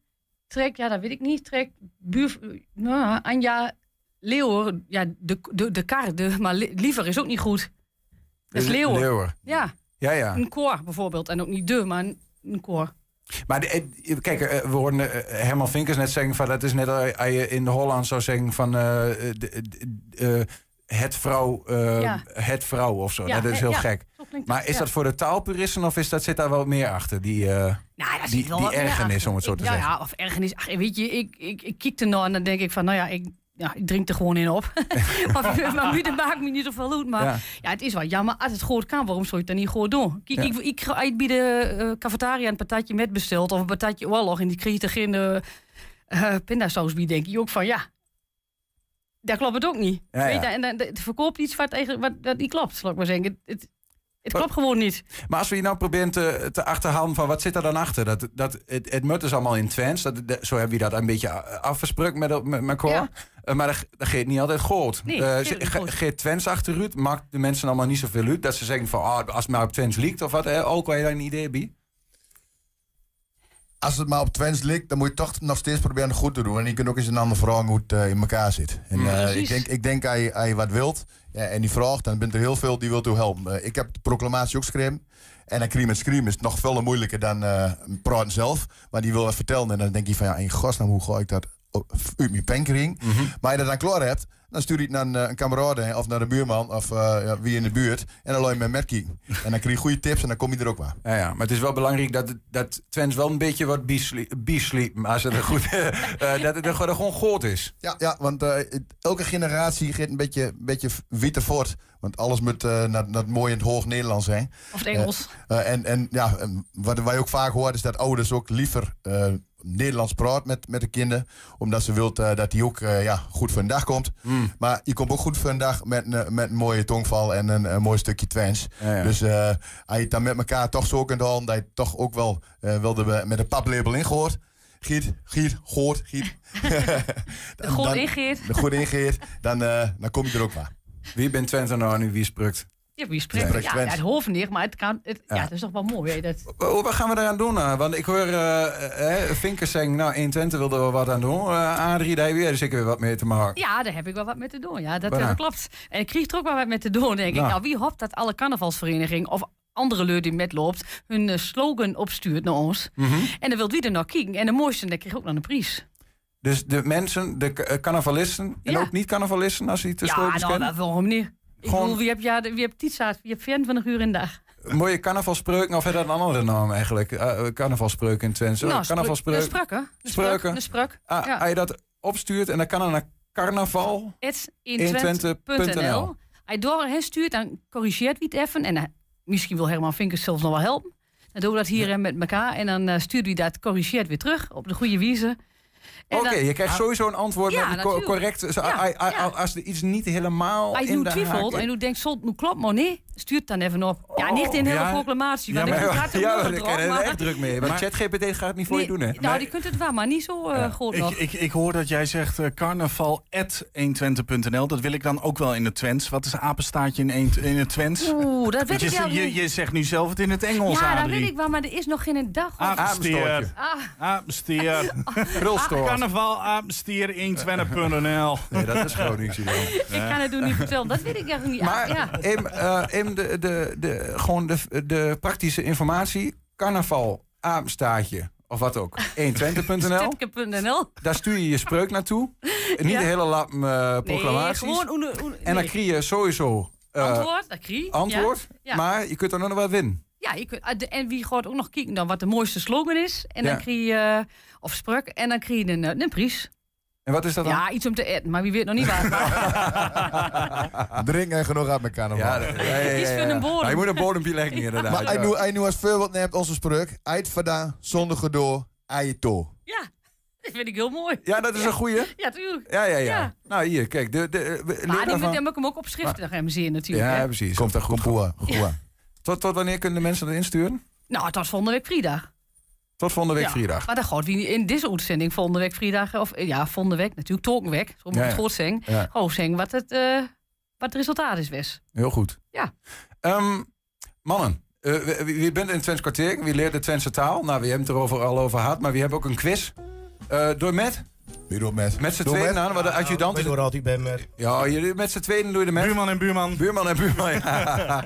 Trek, ja, dat weet ik niet. Trek buur, nou, Anja Leeuwer, ja, de, de, de kar, de, maar li liever is ook niet goed. Dat is Leeuwer. Leeuwer. Ja. Ja, ja. Een koor bijvoorbeeld. En ook niet de, maar een, een koor. Maar de, kijk, we hoorden Herman Vinkers net zeggen van dat is net als je in de Holland zou zeggen van uh, de, de, het vrouw, uh, ja. het vrouw of zo. Ja, dat is heel ja, gek. Maar is dat voor de taalpuristen of is dat, zit daar wel meer achter? Die, uh, nou, die, die ergernis, om het zo ik, te zeggen. Ja, of ergernis. Ach, weet je, ik, ik, ik kijk er nou en dan denk ik van, nou ja, ik, ja, ik drink er gewoon in op. maar maar dat maakt me niet zoveel uit. Maar ja. ja. het is wel jammer. Als het goed kan, waarom zou je het dan niet gewoon doen? Kijk, ja. ik, ik, ik uit bij de uh, cafetaria een patatje met besteld. Of een patatje oorlog. En die kreeg er geen uh, uh, pindasaus bij. Denk je ook van, ja... Daar klopt het ook niet. Ja, Weet je, en dan verkoopt iets wat, tegen, wat, wat niet klopt, zal ik maar zeggen. Het, het, klopt gewoon niet. Maar als we hier nou proberen te, te achterhalen van wat zit er dan achter? Dat, dat, het, het mut is allemaal in Twents. Dat, zo hebben we dat een beetje afgesproken met, met, met koor. Ja. Uh, maar dat, dat geeft niet altijd goed. Nee, uh, geeft Twents achteruit, maakt de mensen allemaal niet zoveel uit. Dat ze zeggen van, oh, als het maar op Twents ligt of wat. Eh, ook waar je daar een idee bij? Als het maar op Twents ligt, dan moet je toch nog steeds proberen het goed te doen. En je kunt ook eens een ander vragen hoe het uh, in elkaar zit. En uh, ik denk, ik denk als, je, als je wat wilt ja, en die vraagt, dan bent er heel veel die wilt u helpen. Uh, ik heb de proclamatie ook geschreven. En dan cream en scream is nog veel moeilijker dan praten zelf. Maar die wil wat vertellen en dan denk je van ja, in godsnaam, hoe ga ik dat uit mijn penkering. Mhm. Maar je dat dan klaar hebt, dan stuur je het naar een, eh, hè, of naar de buurman of eh, ja, wie in de buurt. En dan laat je met kijken. En dan krijg je goede tips en dan kom je er ook wel. Ja, ja, maar het is wel belangrijk dat, dat Twens wel een beetje wat biesliep. Als het er goed, eh, dat het er gewoon goed is. Ja, ja want eh, elke generatie gaat een beetje, beetje wieter voort. Want alles moet eh, naar, naar het mooie en het hoog Nederlands zijn. Of het Engels. En, en ja, wat wij ook vaak horen is dat ouders ook liever eh, Nederlands praat met, met de kinderen. Omdat ze wilt eh, dat die ook eh, ja, goed voor een dag komt. Mm. Maar je komt ook goed voor een dag met, een- met een mooie tongval en een, een mooi stukje Twents. Ja, ja. Dus eh, als je het dan met elkaar toch zo kunt houden, dat je toch ook wel, eh wel de, met een paplabel ingehoord. Giet, giet, goort, giet. De goed Dan- ingeert. de goed ingeert, dan, eh, dan kom je er ook wel. Wie bent Twente nou nu wie sprukt? Ja, wie spreekt? Ja, het hoeft niet, maar het kan. Het, ja. Ja. het is toch wel mooi. Dat, Oh, wat gaan we eraan doen? eh? Want ik hoor eh eh, Vinkers zeggen, nou, 1 Twente wilde er wat aan doen. Eh Adrie, daar heb je zeker weer wat mee te maken. ja, daar heb ik wel wat mee te doen. Ja, dat, dan? klopt. En ik kreeg er ook wel wat mee te doen, denk ik. Nou. Nou, wie hoopt dat alle carnavalsvereniging of andere leur die metloopt hun slogan opstuurt naar ons. Mhm. En dan wilt wie er nog kijken. En de mooiste, dat kreeg ook nog een prijs. Dus de mensen, de carnavalisten en Ja. ook niet-carnavalisten, als die te ja, slogans nou, kennen. waarom niet? Ik Gewoon- bedoel, wie heb, ja, wie hebt tijdstaat? Wie hebt 24 uur in de dag? Mooie carnavalspreuken, of heb je dat een andere naam eigenlijk? Eh, carnavalspreuken in Twente. Nou, carnavalspreuken. Spruk, hè? Een Spreuken. spruk. Ah, ja. Als je dat opstuurt en dan kan er naar carnaval. Het Twente.nl. 120.nl. Als je doorheen stuurt, dan corrigeert wie het even. En dan, misschien wil Herman Vinkers zelfs nog wel helpen. Dan doen we dat hier eh, met elkaar. En dan eh, stuurt wie dat corrigeert weer terug op de goede wijze. Oké, je krijgt sowieso een antwoord Ja, met een co- natuurlijk. correct. Als er iets niet helemaal Als je nu twijfelt en je denkt, zult het nu klopt, maar nee, stuur het dan even op. Ja, niet in hele ja. proclamatie. Ja, Want maar, ik ja, gaat er ja, daar kan er maar- echt druk mee. Want Maar- ChatGPT gaat het niet voor je doen, hè? Nou, die kunt het wel, maar niet zo eh goed nog. Ik, ik, ik hoor dat jij zegt eh, carnaval.120.nl. Dat wil ik dan ook wel in het Twents. Wat is apenstaartje in, een, in het Twents? Oeh, dat weet je, ik wel je, niet. je zegt nu zelf het in het Engels, Ja, dat weet ik wel, maar er is nog geen dag. op. Apenstier. Ah, Apenstier. Krulstoort. Carnaval, apenstier, 120.nl. Nee, dat is Gronings idee. ik kan het doen niet vertellen, dat weet ik echt niet. Maar eh, de, de, de, gewoon de, de praktische informatie. Carnaval, apenstaartje of wat ook. 120.nl. Stutke.nl. Daar stuur je je spreuk naartoe. Niet Ja. de hele lap eh, Nee, proclamaties. gewoon oene- oene- En dan nee. krijg je sowieso eh, Antwoord, dat krijg je. antwoord. Ja. Ja. Maar je kunt er nog wel winnen. Ja, je kunt, de- en wie gaat ook nog kijken dan wat de mooiste slogan is. En dan krijg je, eh, of spruk, en dan krijg je een, eh, een prijs. En wat is dat dan? Ja, iets om te eten, maar wie weet nog niet waar. Drinken genoeg uit elkaar nog. Ja, ja, ja, ja, Iets een bodem. Maar je moet een bodempje leggen inderdaad. Maar hij nu, hij nu als voorbeeld neemt onze spreuk. Uit vandaan, zonder gedoe, toe. ja, dat vind ik heel mooi. Ja, dat is een goeie. Ja, tuurlijk. Ja, ja, ja. Ja. Nou, hier, kijk. De, de, Maar die moet, ik hem ook op schrift hebben zien natuurlijk. Ja, hè. precies. Komt dat goed. Tot, tot wanneer kunnen de mensen dat insturen? Nou, tot volgende week vrijdag. Tot volgende week Ja, vrijdag. Maar dan gaat wie in deze uitzending volgende week vrijdag, of eh, ja, volgende week natuurlijk, tokenweek, zo moet Ja, het goed zeggen. Ja. Gewoon zeggen wat het, eh, wat het resultaat is, Wes. Heel goed. Ja. Ehm, mannen, eh, wie, wie bent in het Twents kwartier? Wie leert de Twentse taal? Nou, we hebben het er over, al over gehad, maar wie hebben ook een quiz? Eh, door met? Wie doet met? Met z'n tweeën met? aan, maar de adjudant Ik hoor altijd bij me. Ja, met z'n tweeën doe je de met. Buurman en buurman. Buurman en buurman, ja.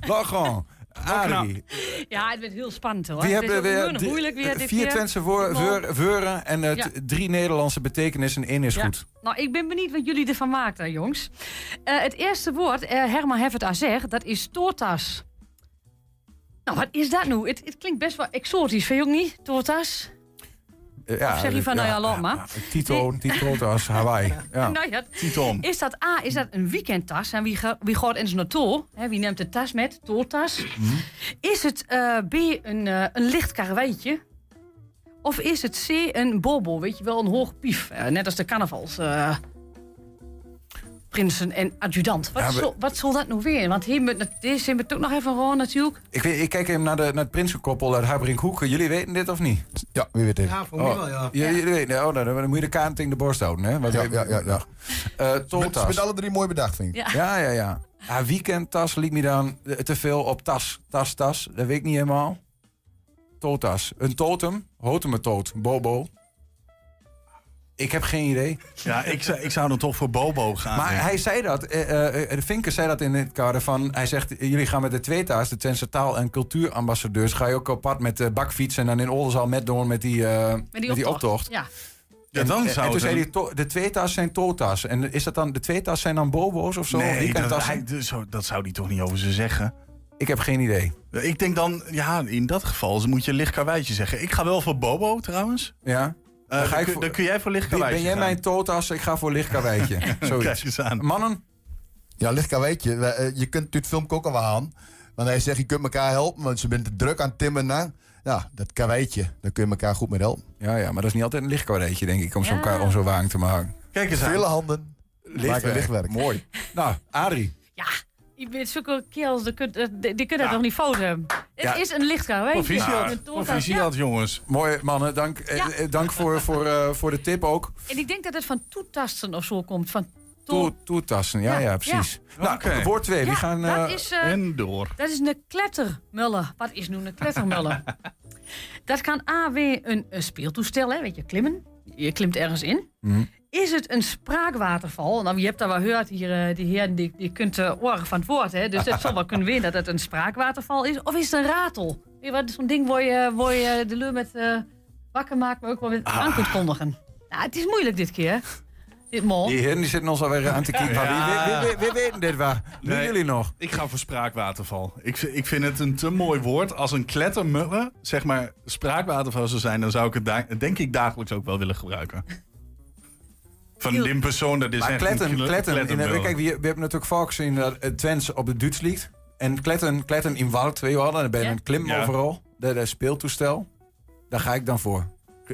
Laurent. Arie. Ja, het werd heel spannend hoor. Het is hebben weer drie- moeilijk weer dit vier keer. Twentse veuren en eh, Ja. drie Nederlandse betekenissen. één is ja. goed. Nou, ik ben benieuwd wat jullie ervan maakten, jongens. Eh, het eerste woord, eh, Herman heeft het al gezegd, dat is tortas. Nou, wat is dat nu? Het, het klinkt best wel exotisch, vind je ook niet? Tortas? Ja, Of zeg je van, nou ja, laat maar. Tito, Tito als Hawaii. Ja. Nou ja, Titon. is dat A, is dat een weekendtas? En wie, ga- wie gaat eens naartoe? Hè, wie neemt de tas met? Toortas. Mhm. Is het eh, B, een, eh, een licht karweitje? Of is het C, een bobo? Weet je wel, een hoog pief. Eh, net als de carnavals. Prinsen en adjudant. Wat, Ja, zal, wat zal dat nou weer? Want hier moet deze moet ook nog even gewoon natuurlijk. Ik, weet, ik kijk even naar, de, naar het prinsenkoppel uit Habrinkhoek. Jullie weten dit of niet? Ja, wie weet het. Ja, voor mij wel, ja. Jullie, jullie weten, oh, nou, dan, dan moet je de kaart tegen de borst houden. Hè? Wat Ja, ja, ja, ja. Eh, Met, toltas. met alle drie mooi bedacht, vind ik. Ja. Ja, ja, ja. weekendtas liet me dan eh, te veel op tas. Tas, tas. Dat weet ik niet helemaal. Totas. Een totem. Hotemetoot. Bobo. Ik heb geen idee. Ja, ik, zou- ik zou dan toch voor Bobo gaan. Maar denk hij zei dat, eh, eh, eh, de Vinker zei dat in het kader van... Hij zegt, eh, jullie gaan met de tweeta's, de Twentse taal- en cultuurambassadeurs... ga je ook op pad met de bakfiets en dan in Oldenzaal met door met die, eh, met die optocht. Ja. Ja, En- dan zou en toen zei hij, to- de twee tassen zijn toltassen. En is dat dan, de twee tassen zijn dan bobo's of zo? Nee, dat, Weekendtassen? hij- dus dat zou hij toch niet over ze zeggen? Ik heb geen idee. Ik denk dan, ja, in dat geval moet je licht karweitje zeggen. Ik ga wel voor Bobo trouwens. Ja. Eh, Dan ga ik kun- voor- dan kun jij voor licht Ben jij gaan. mijn toltas? Ik ga voor licht karweitje. Zoiets. Kijk eens aan. Mannen? Ja, licht weet je. eh, Je kunt dit film ook al wel aan. Want hij zegt, je kunt elkaar helpen, want ze bent te druk aan het timmen. na. Ja, dat karweitje, daar kun je elkaar goed mee helpen. Ja, ja, maar dat is niet altijd een lichtkarweitje, denk ik, om zo'n Ja. kar- om zo'n wagen te maken. Kijk eens aan. Vele handen maken lichtwerk. Mooi. Nou, Adrie. Ja, je bent zulke kerels, die kunnen die, die kunnen Ja. toch niet hebben. Het Ja. is een lichtgaan, weet je. Proficiat, proficiat jongens. Mooi, mannen. Dank, eh, Ja. eh, dank voor, voor, eh, voor de tip ook. En ik denk dat het van toetasten of zo komt. Van to Toetassen, ja, Ja, ja, precies. Nou, Oké. woord twee. Die Ja, gaan... eh, is, eh, En door. dat is een klettermulle. Wat is nu een klettermulle? dat kan A, W, een, een speeltoestel, hè, weet je, klimmen. Je klimt ergens in. Mhm. Is het een spraakwaterval? Nou, je hebt daar wel gehoord, hier, eh, die heer die, die kunt de oren van het woord. Hè? Dus het zal wel kunnen weten dat het een spraakwaterval is. Of is het een ratel? Zo'n ding waar je, waar je de leur met eh, wakker maakt, maar ook wel weer aan kunt kondigen. Nou, het is moeilijk dit keer. Dit mol. Die heren die zitten ons alweer aan te kijken. Ja. Wie, wie, wie, wie weten dit waar? Nu Nee. jullie nog. Ik ga voor spraakwaterval. Ik, ik vind het een te mooi woord. Als een klettermulle, zeg maar, spraakwaterval zou zijn... dan zou ik het denk ik dagelijks ook wel willen gebruiken. Van Heel- die persoon, dat is Maar echt kletten, een kletten. In, kijk, we, we hebben natuurlijk vaak gezien dat Twents op de Duits ligt. En kletten, kletten in Woud, twee jaar, dan ben je Ja. een klim Ja. overal. Dat is speeltoestel. Daar ga ik dan voor.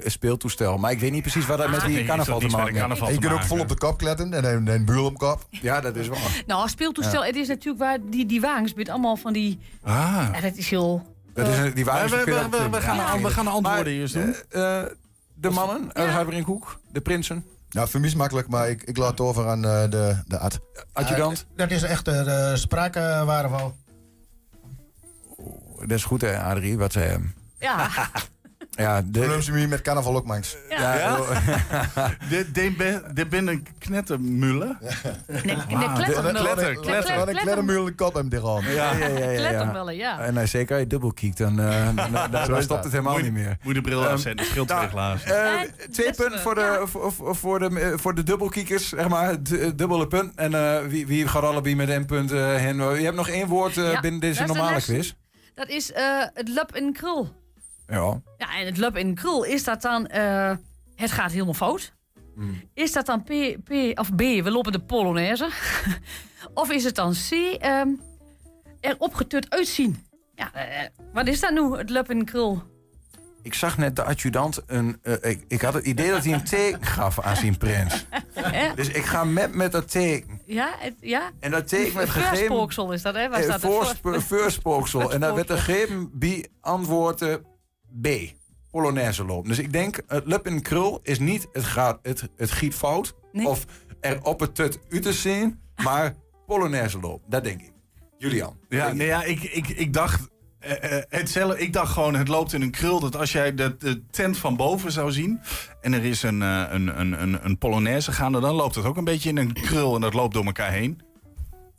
Speeltoestel. Maar ik weet niet precies wat dat met Nee, die carnaval te maken heeft. je kunt ook vol op de kop kletten en een, een buul om kop. Ja, dat is waar. Nou, speeltoestel, het is natuurlijk waar die, die wagens met allemaal van die... Ah. Dat is heel... Dat is, een- die We, wagens we, kun je we, dat- we, we gaan, we gaan de antwoorden eerst doen. Eh, eh, de mannen uit Huibringhoek, de prinsen, Nou, voor mij is makkelijk, maar ik, ik laat het over aan eh, de, de ad. adjudant. Dat is echt de spraakwaterval. Dat is goed hè, Adrie, wat ze hebben. Ja, Ja, De... de, ze me met carnaval ook mangs. ja. ja, een. Nee, nee, Wauw, klettermulle. de- kletter, Klet- kletter. klet- Wat een kleine muul in de kop hem dicht ja, ja, ja, ja, ja. En als zeker als je dubbel kijkt, dan, eh, dan, dan, stopt dat. het helemaal niet meer. Moet je de bril Ehm, afzetten, scheelt nou, twee glazen. Eh, En twee punten voor de, ja. voor, de, eh, voor de dubbelkiekers, zeg maar. Eh, dubbele punt. En eh, wie, wie gaat allebei met één punt eh, heen? Je hebt nog één woord eh, Ja, binnen deze dat de normale quiz. Dat is eh, het lap in krul. Ja. Ja, en het lap in krul, is dat dan... eh, het gaat helemaal fout? Hmm. Is dat dan P, P of B, we lopen de Polonaise? of is het dan C, ehm, er opgetut uitzien? Ja, eh, wat is dat nu, het lap in krul? Ik zag net de adjudant een. eh, ik, ik had het idee dat hij een teken gaf aan zijn prins. Dus ik ga met met dat teken. Ja, het, ja. En dat teken werd gegeven. voorspooksel is dat, hè? Waar Eh, staat het voorsp- voor? Voorspooksel. En dat werd gegeven bij antwoord eh, B. Polonaise lopen. Dus ik denk, het lip in krul is niet het, gaat, het, het giet fout. Nee. Of er op het tut uit te zien. Maar Polonaise lopen. Dat denk ik. Julian. Ja, nee, ja ik, ik, ik dacht. eh, eh, hetzelfde, ik dacht gewoon, het loopt in een krul. Dat als jij de, de tent van boven zou zien. en er is een, eh, een, een, een, een Polonaise gaande. dan loopt het ook een beetje in een krul. en dat loopt door elkaar heen.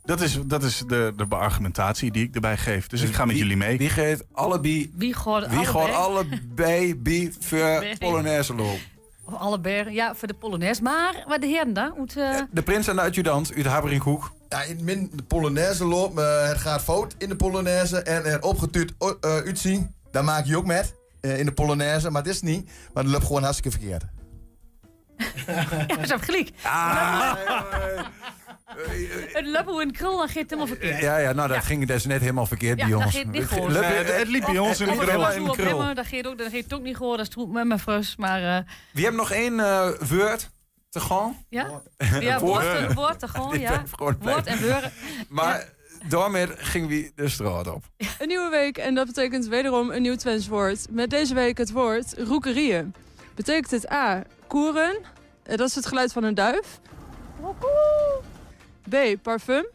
Dat is, dat is de, de beargumentatie die ik erbij geef. Dus ik ga met wie- jullie mee. Wie gaat allebei. Wie gooit Wie gaat allebei? bij voor. Polonaise lopen? Of allebei, ja, voor de Polonaise. Maar wat de heren dan? Moet, eh, De prins en de adjudant uit Haberinkhoek. Ja, in min de Polonaise loopt, maar het gaat fout in de Polonaise en er opgetuurd uh, uitzien. Daar maak je ook met eh, in de Polonaise, maar het is niet. Maar het loopt gewoon hartstikke verkeerd. ja, ze hebben gelijk. Ah. Het lappen in krul, dan gaat het helemaal verkeerd. Ja, ja, nou dat ging dus net helemaal verkeerd Ja, bij ons. goed. Het- het liep bij ons in de krul. op krul. Dat gaat ook, dat gaat het ook niet goed. Dat is troep met mijn frus. Maar eh, We hebben nog één eh woord te gaan. ja, ja Woord. woord en gewoon, Dit ja. Woord en woorden. Maar daarmee gingen we de straat op. Een nieuwe week en dat betekent wederom een nieuw Twents woord. Met deze week het woord roekerieën. Betekent het A, koeren. Eh, Dat is het geluid van een duif. B, parfum.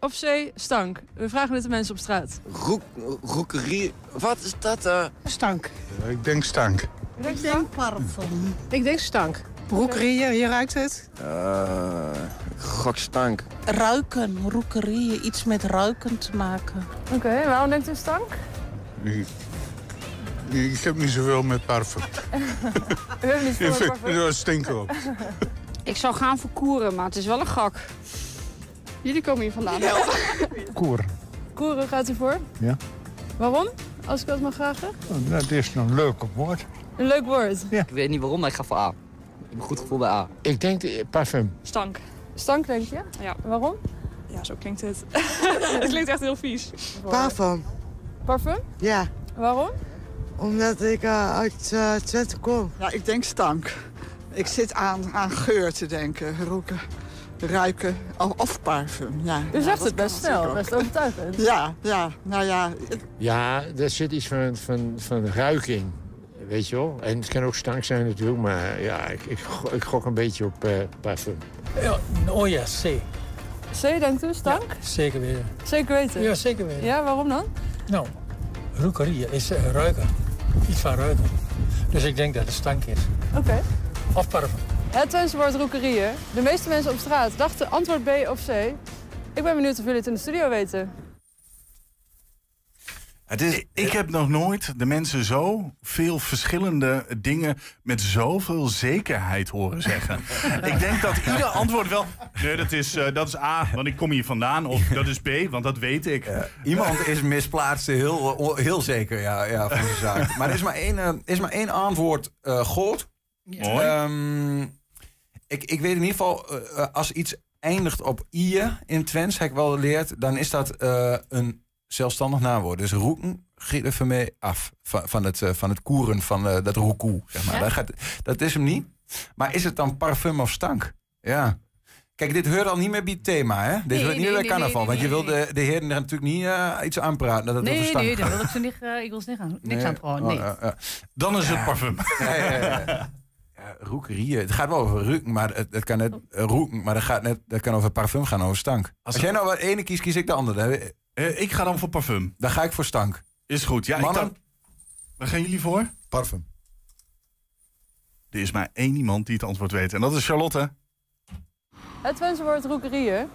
Of C, stank. We vragen het de mensen op straat. Roek, roekerie, wat is dat? eh? Stank. Ik denk stank. Ik denk parfum. Ik denk stank. Roekerieën, je ruikt het? Eh, gok stank. Ruiken, roekerieën, iets met ruiken te maken. Oké, waarom denkt u stank? Ik heb niet zoveel met parfum. U heeft niet veel met parfum? Ja, stinken op. Ik zou gaan voor koeren, maar het is wel een gak. Jullie komen hier vandaan. Koer. Koeren gaat u voor? Ja. Waarom? Als ik dat mag vragen? Dat is een leuk woord. Een leuk woord. Ja. Ik weet niet waarom, maar ik ga voor A. Ik heb een goed gevoel bij A. Ik denk de parfum. Stank. Stank, denk je? Ja. Waarom? Ja, zo klinkt het. het klinkt echt heel vies. Parfum. Parfum? Ja. Waarom? Omdat ik uh, uit uh, Twente kom. Ja, ik denk stank. Ik zit aan, aan geur te denken, roken, ruiken of, of parfum. Ja, U ja, zegt het best snel, best overtuigend. Ja, ja, nou ja. Ja, er zit iets van, van, van ruiking. Weet je wel? En het kan ook stank zijn natuurlijk, maar ja, ik, ik, ik gok een beetje op eh, parfum. Ja, oh ja, C. C, denkt u, stank? Zeker weten. Zeker weten? Ja, zeker weten. Ja, waarom dan? Nou, roekerie is eh, ruiken. Iets van ruiken. Dus ik denk dat het stank is. Oké. Of parfum. Het Twentse woord roekerieën. De meeste mensen op straat dachten antwoord B of C. Ik ben benieuwd of jullie het in de studio weten. Het is, ik heb nog nooit de mensen zo veel verschillende dingen met zoveel zekerheid horen zeggen. ik denk dat ieder antwoord wel. Nee, dat is, eh, dat is A, want ik kom hier vandaan. Of dat is B, want dat weet ik. Iemand is misplaatst heel, heel zeker ja, ja, van de zaak. Maar er is maar één, eh, is maar één antwoord uh, goed. Mooi. Ehm, ik, ik weet in ieder geval, eh, als iets eindigt op ie in Twents, heb ik wel geleerd, dan is dat eh, een zelfstandig naamwoord. Dus roeken giet van mij af van, van, het, eh, van het koeren van eh, dat roekoe. Zeg maar. Ja? dat, gaat, dat is hem niet. Maar is het dan parfum of stank? Ja. Kijk, dit hoort al niet meer bij het thema, hè? Dit Nee, hoort niet nee, bij nee, carnaval. nee, want je nee, wil de, de heren er natuurlijk niet eh, iets aanpraten. Dat het over Nee, nee, daar gaat. wil ik ze niet, eh, ik wil ze niet aan, niks Nee. aan praten. Oh, Nee. Dan is Ja. het parfum. Ja, ja, ja, roekerieën. Het gaat wel over ruiken, maar het, het kan net roeken, maar dat, gaat net, dat kan over parfum gaan, over stank. Als, jij nou wat ene kiest, kies ik de andere. Eh, ik ga dan voor parfum. Dan ga ik voor stank. Is goed. Ja, ik Mannen? kan- Waar gaan jullie voor? Parfum. Er is maar één iemand die het antwoord weet. En dat is Charlotte. Het Twentse woord roekerieën.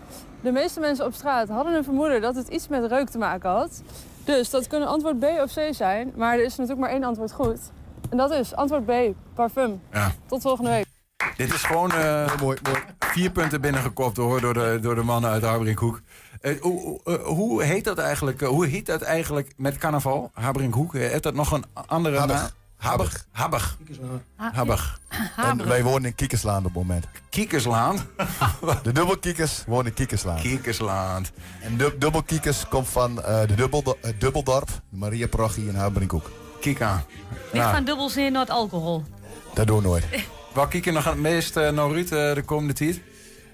De meeste mensen op straat hadden een vermoeden dat het iets met reuk te maken had. Dus dat kunnen antwoord B of C zijn. Maar er is natuurlijk maar één antwoord goed. En dat is antwoord B, parfum. Ja. Tot volgende week. Dit is gewoon eh, mooi, mooi. vier punten binnengekopt hoor, door, de, door de mannen uit Haberinkhoek. Eh, hoe, eh, hoe heet dat eigenlijk? hoe heet dat eigenlijk met carnaval? Haberinkhoek? Heeft dat nog een andere Habbig. naam? Habbig. Habbig. Habbig. En wij wonen in Kiekerslaan op het moment. Kiekerslaan? De dubbelkiekers wonen in Kiekerslaan. Kiekerslaan. En de dubbelkiekers komt van eh, de dubbel, het dubbeldorp, de Maria Parochie in Haberinkhoek. Kijk aan. Niet gaan dubbel zin naar het alcohol. Dat doen we nooit. Waar kijk je nog het meest uh, naar uit eh, de komende tijd?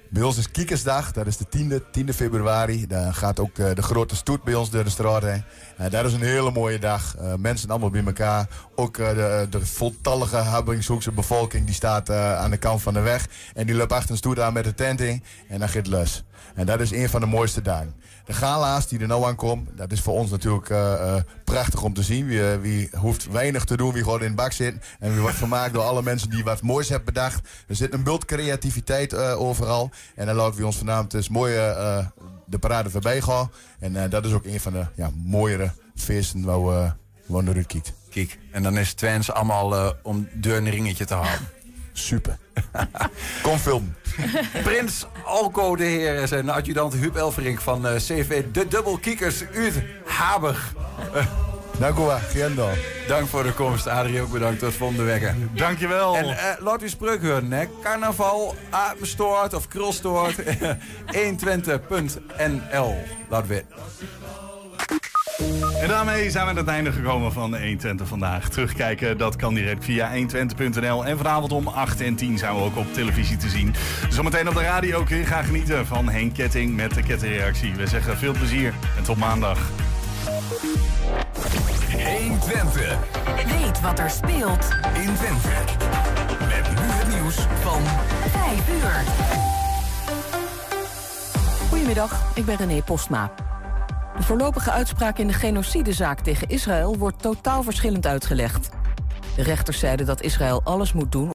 Bij ons is Kiekersdag, dat is de 10e, 10e februari. Dan gaat ook eh, de grote stoet bij ons door de straat heen. En dat is een hele mooie dag. Eh, mensen allemaal bij elkaar. Ook eh, de, de voltallige Habberingshoekse bevolking die staat eh, aan de kant van de weg. En die loopt achter een stoet aan met de tent in. En dan gaat het los. En dat is een van de mooiste dagen. De gala's die er nou aankomen, dat is voor ons natuurlijk eh, eh, prachtig om te zien. Wie, eh, wie hoeft weinig te doen, wie gewoon in de bak zit. En wie wordt vermaakt door alle mensen die wat moois hebben bedacht. Er zit een bult creativiteit overal. En dan laten we ons vanavond eens mooi de parade voorbij gaan. En dat is ook een van de ja, mooiere feesten waar we, we naar kijkt. Kijk, en dan is Twens allemaal om deur een ringetje te houden. Super. Kom filmen. Prins Alco de Heer is en adjudant Huub Elverink van eh, CV De Dubbelkiekers uit Haber. Dank u wel. Dank voor de komst. Adrie ook bedankt. Tot volgende week. Dankjewel. En eh, laat u spreuk horen. Hè. Carnaval, Apenstoort of Krulstoort. 120.nl. Laat weten. En daarmee zijn we aan het einde gekomen van 120 vandaag. Terugkijken, dat kan direct via 120.nl. En vanavond om 8 en 10 zijn we ook op televisie te zien. Zometeen op de radio kun je graag genieten van Henk Ketting met de kettingreactie. We zeggen veel plezier en tot maandag. 120. Weet wat er speelt in Twente. Met nu het nieuws van 5 uur. Goedemiddag, ik ben René Postma. De voorlopige uitspraak in de genocidezaak tegen Israël wordt totaal verschillend uitgelegd. De rechters zeiden dat Israël alles moet doen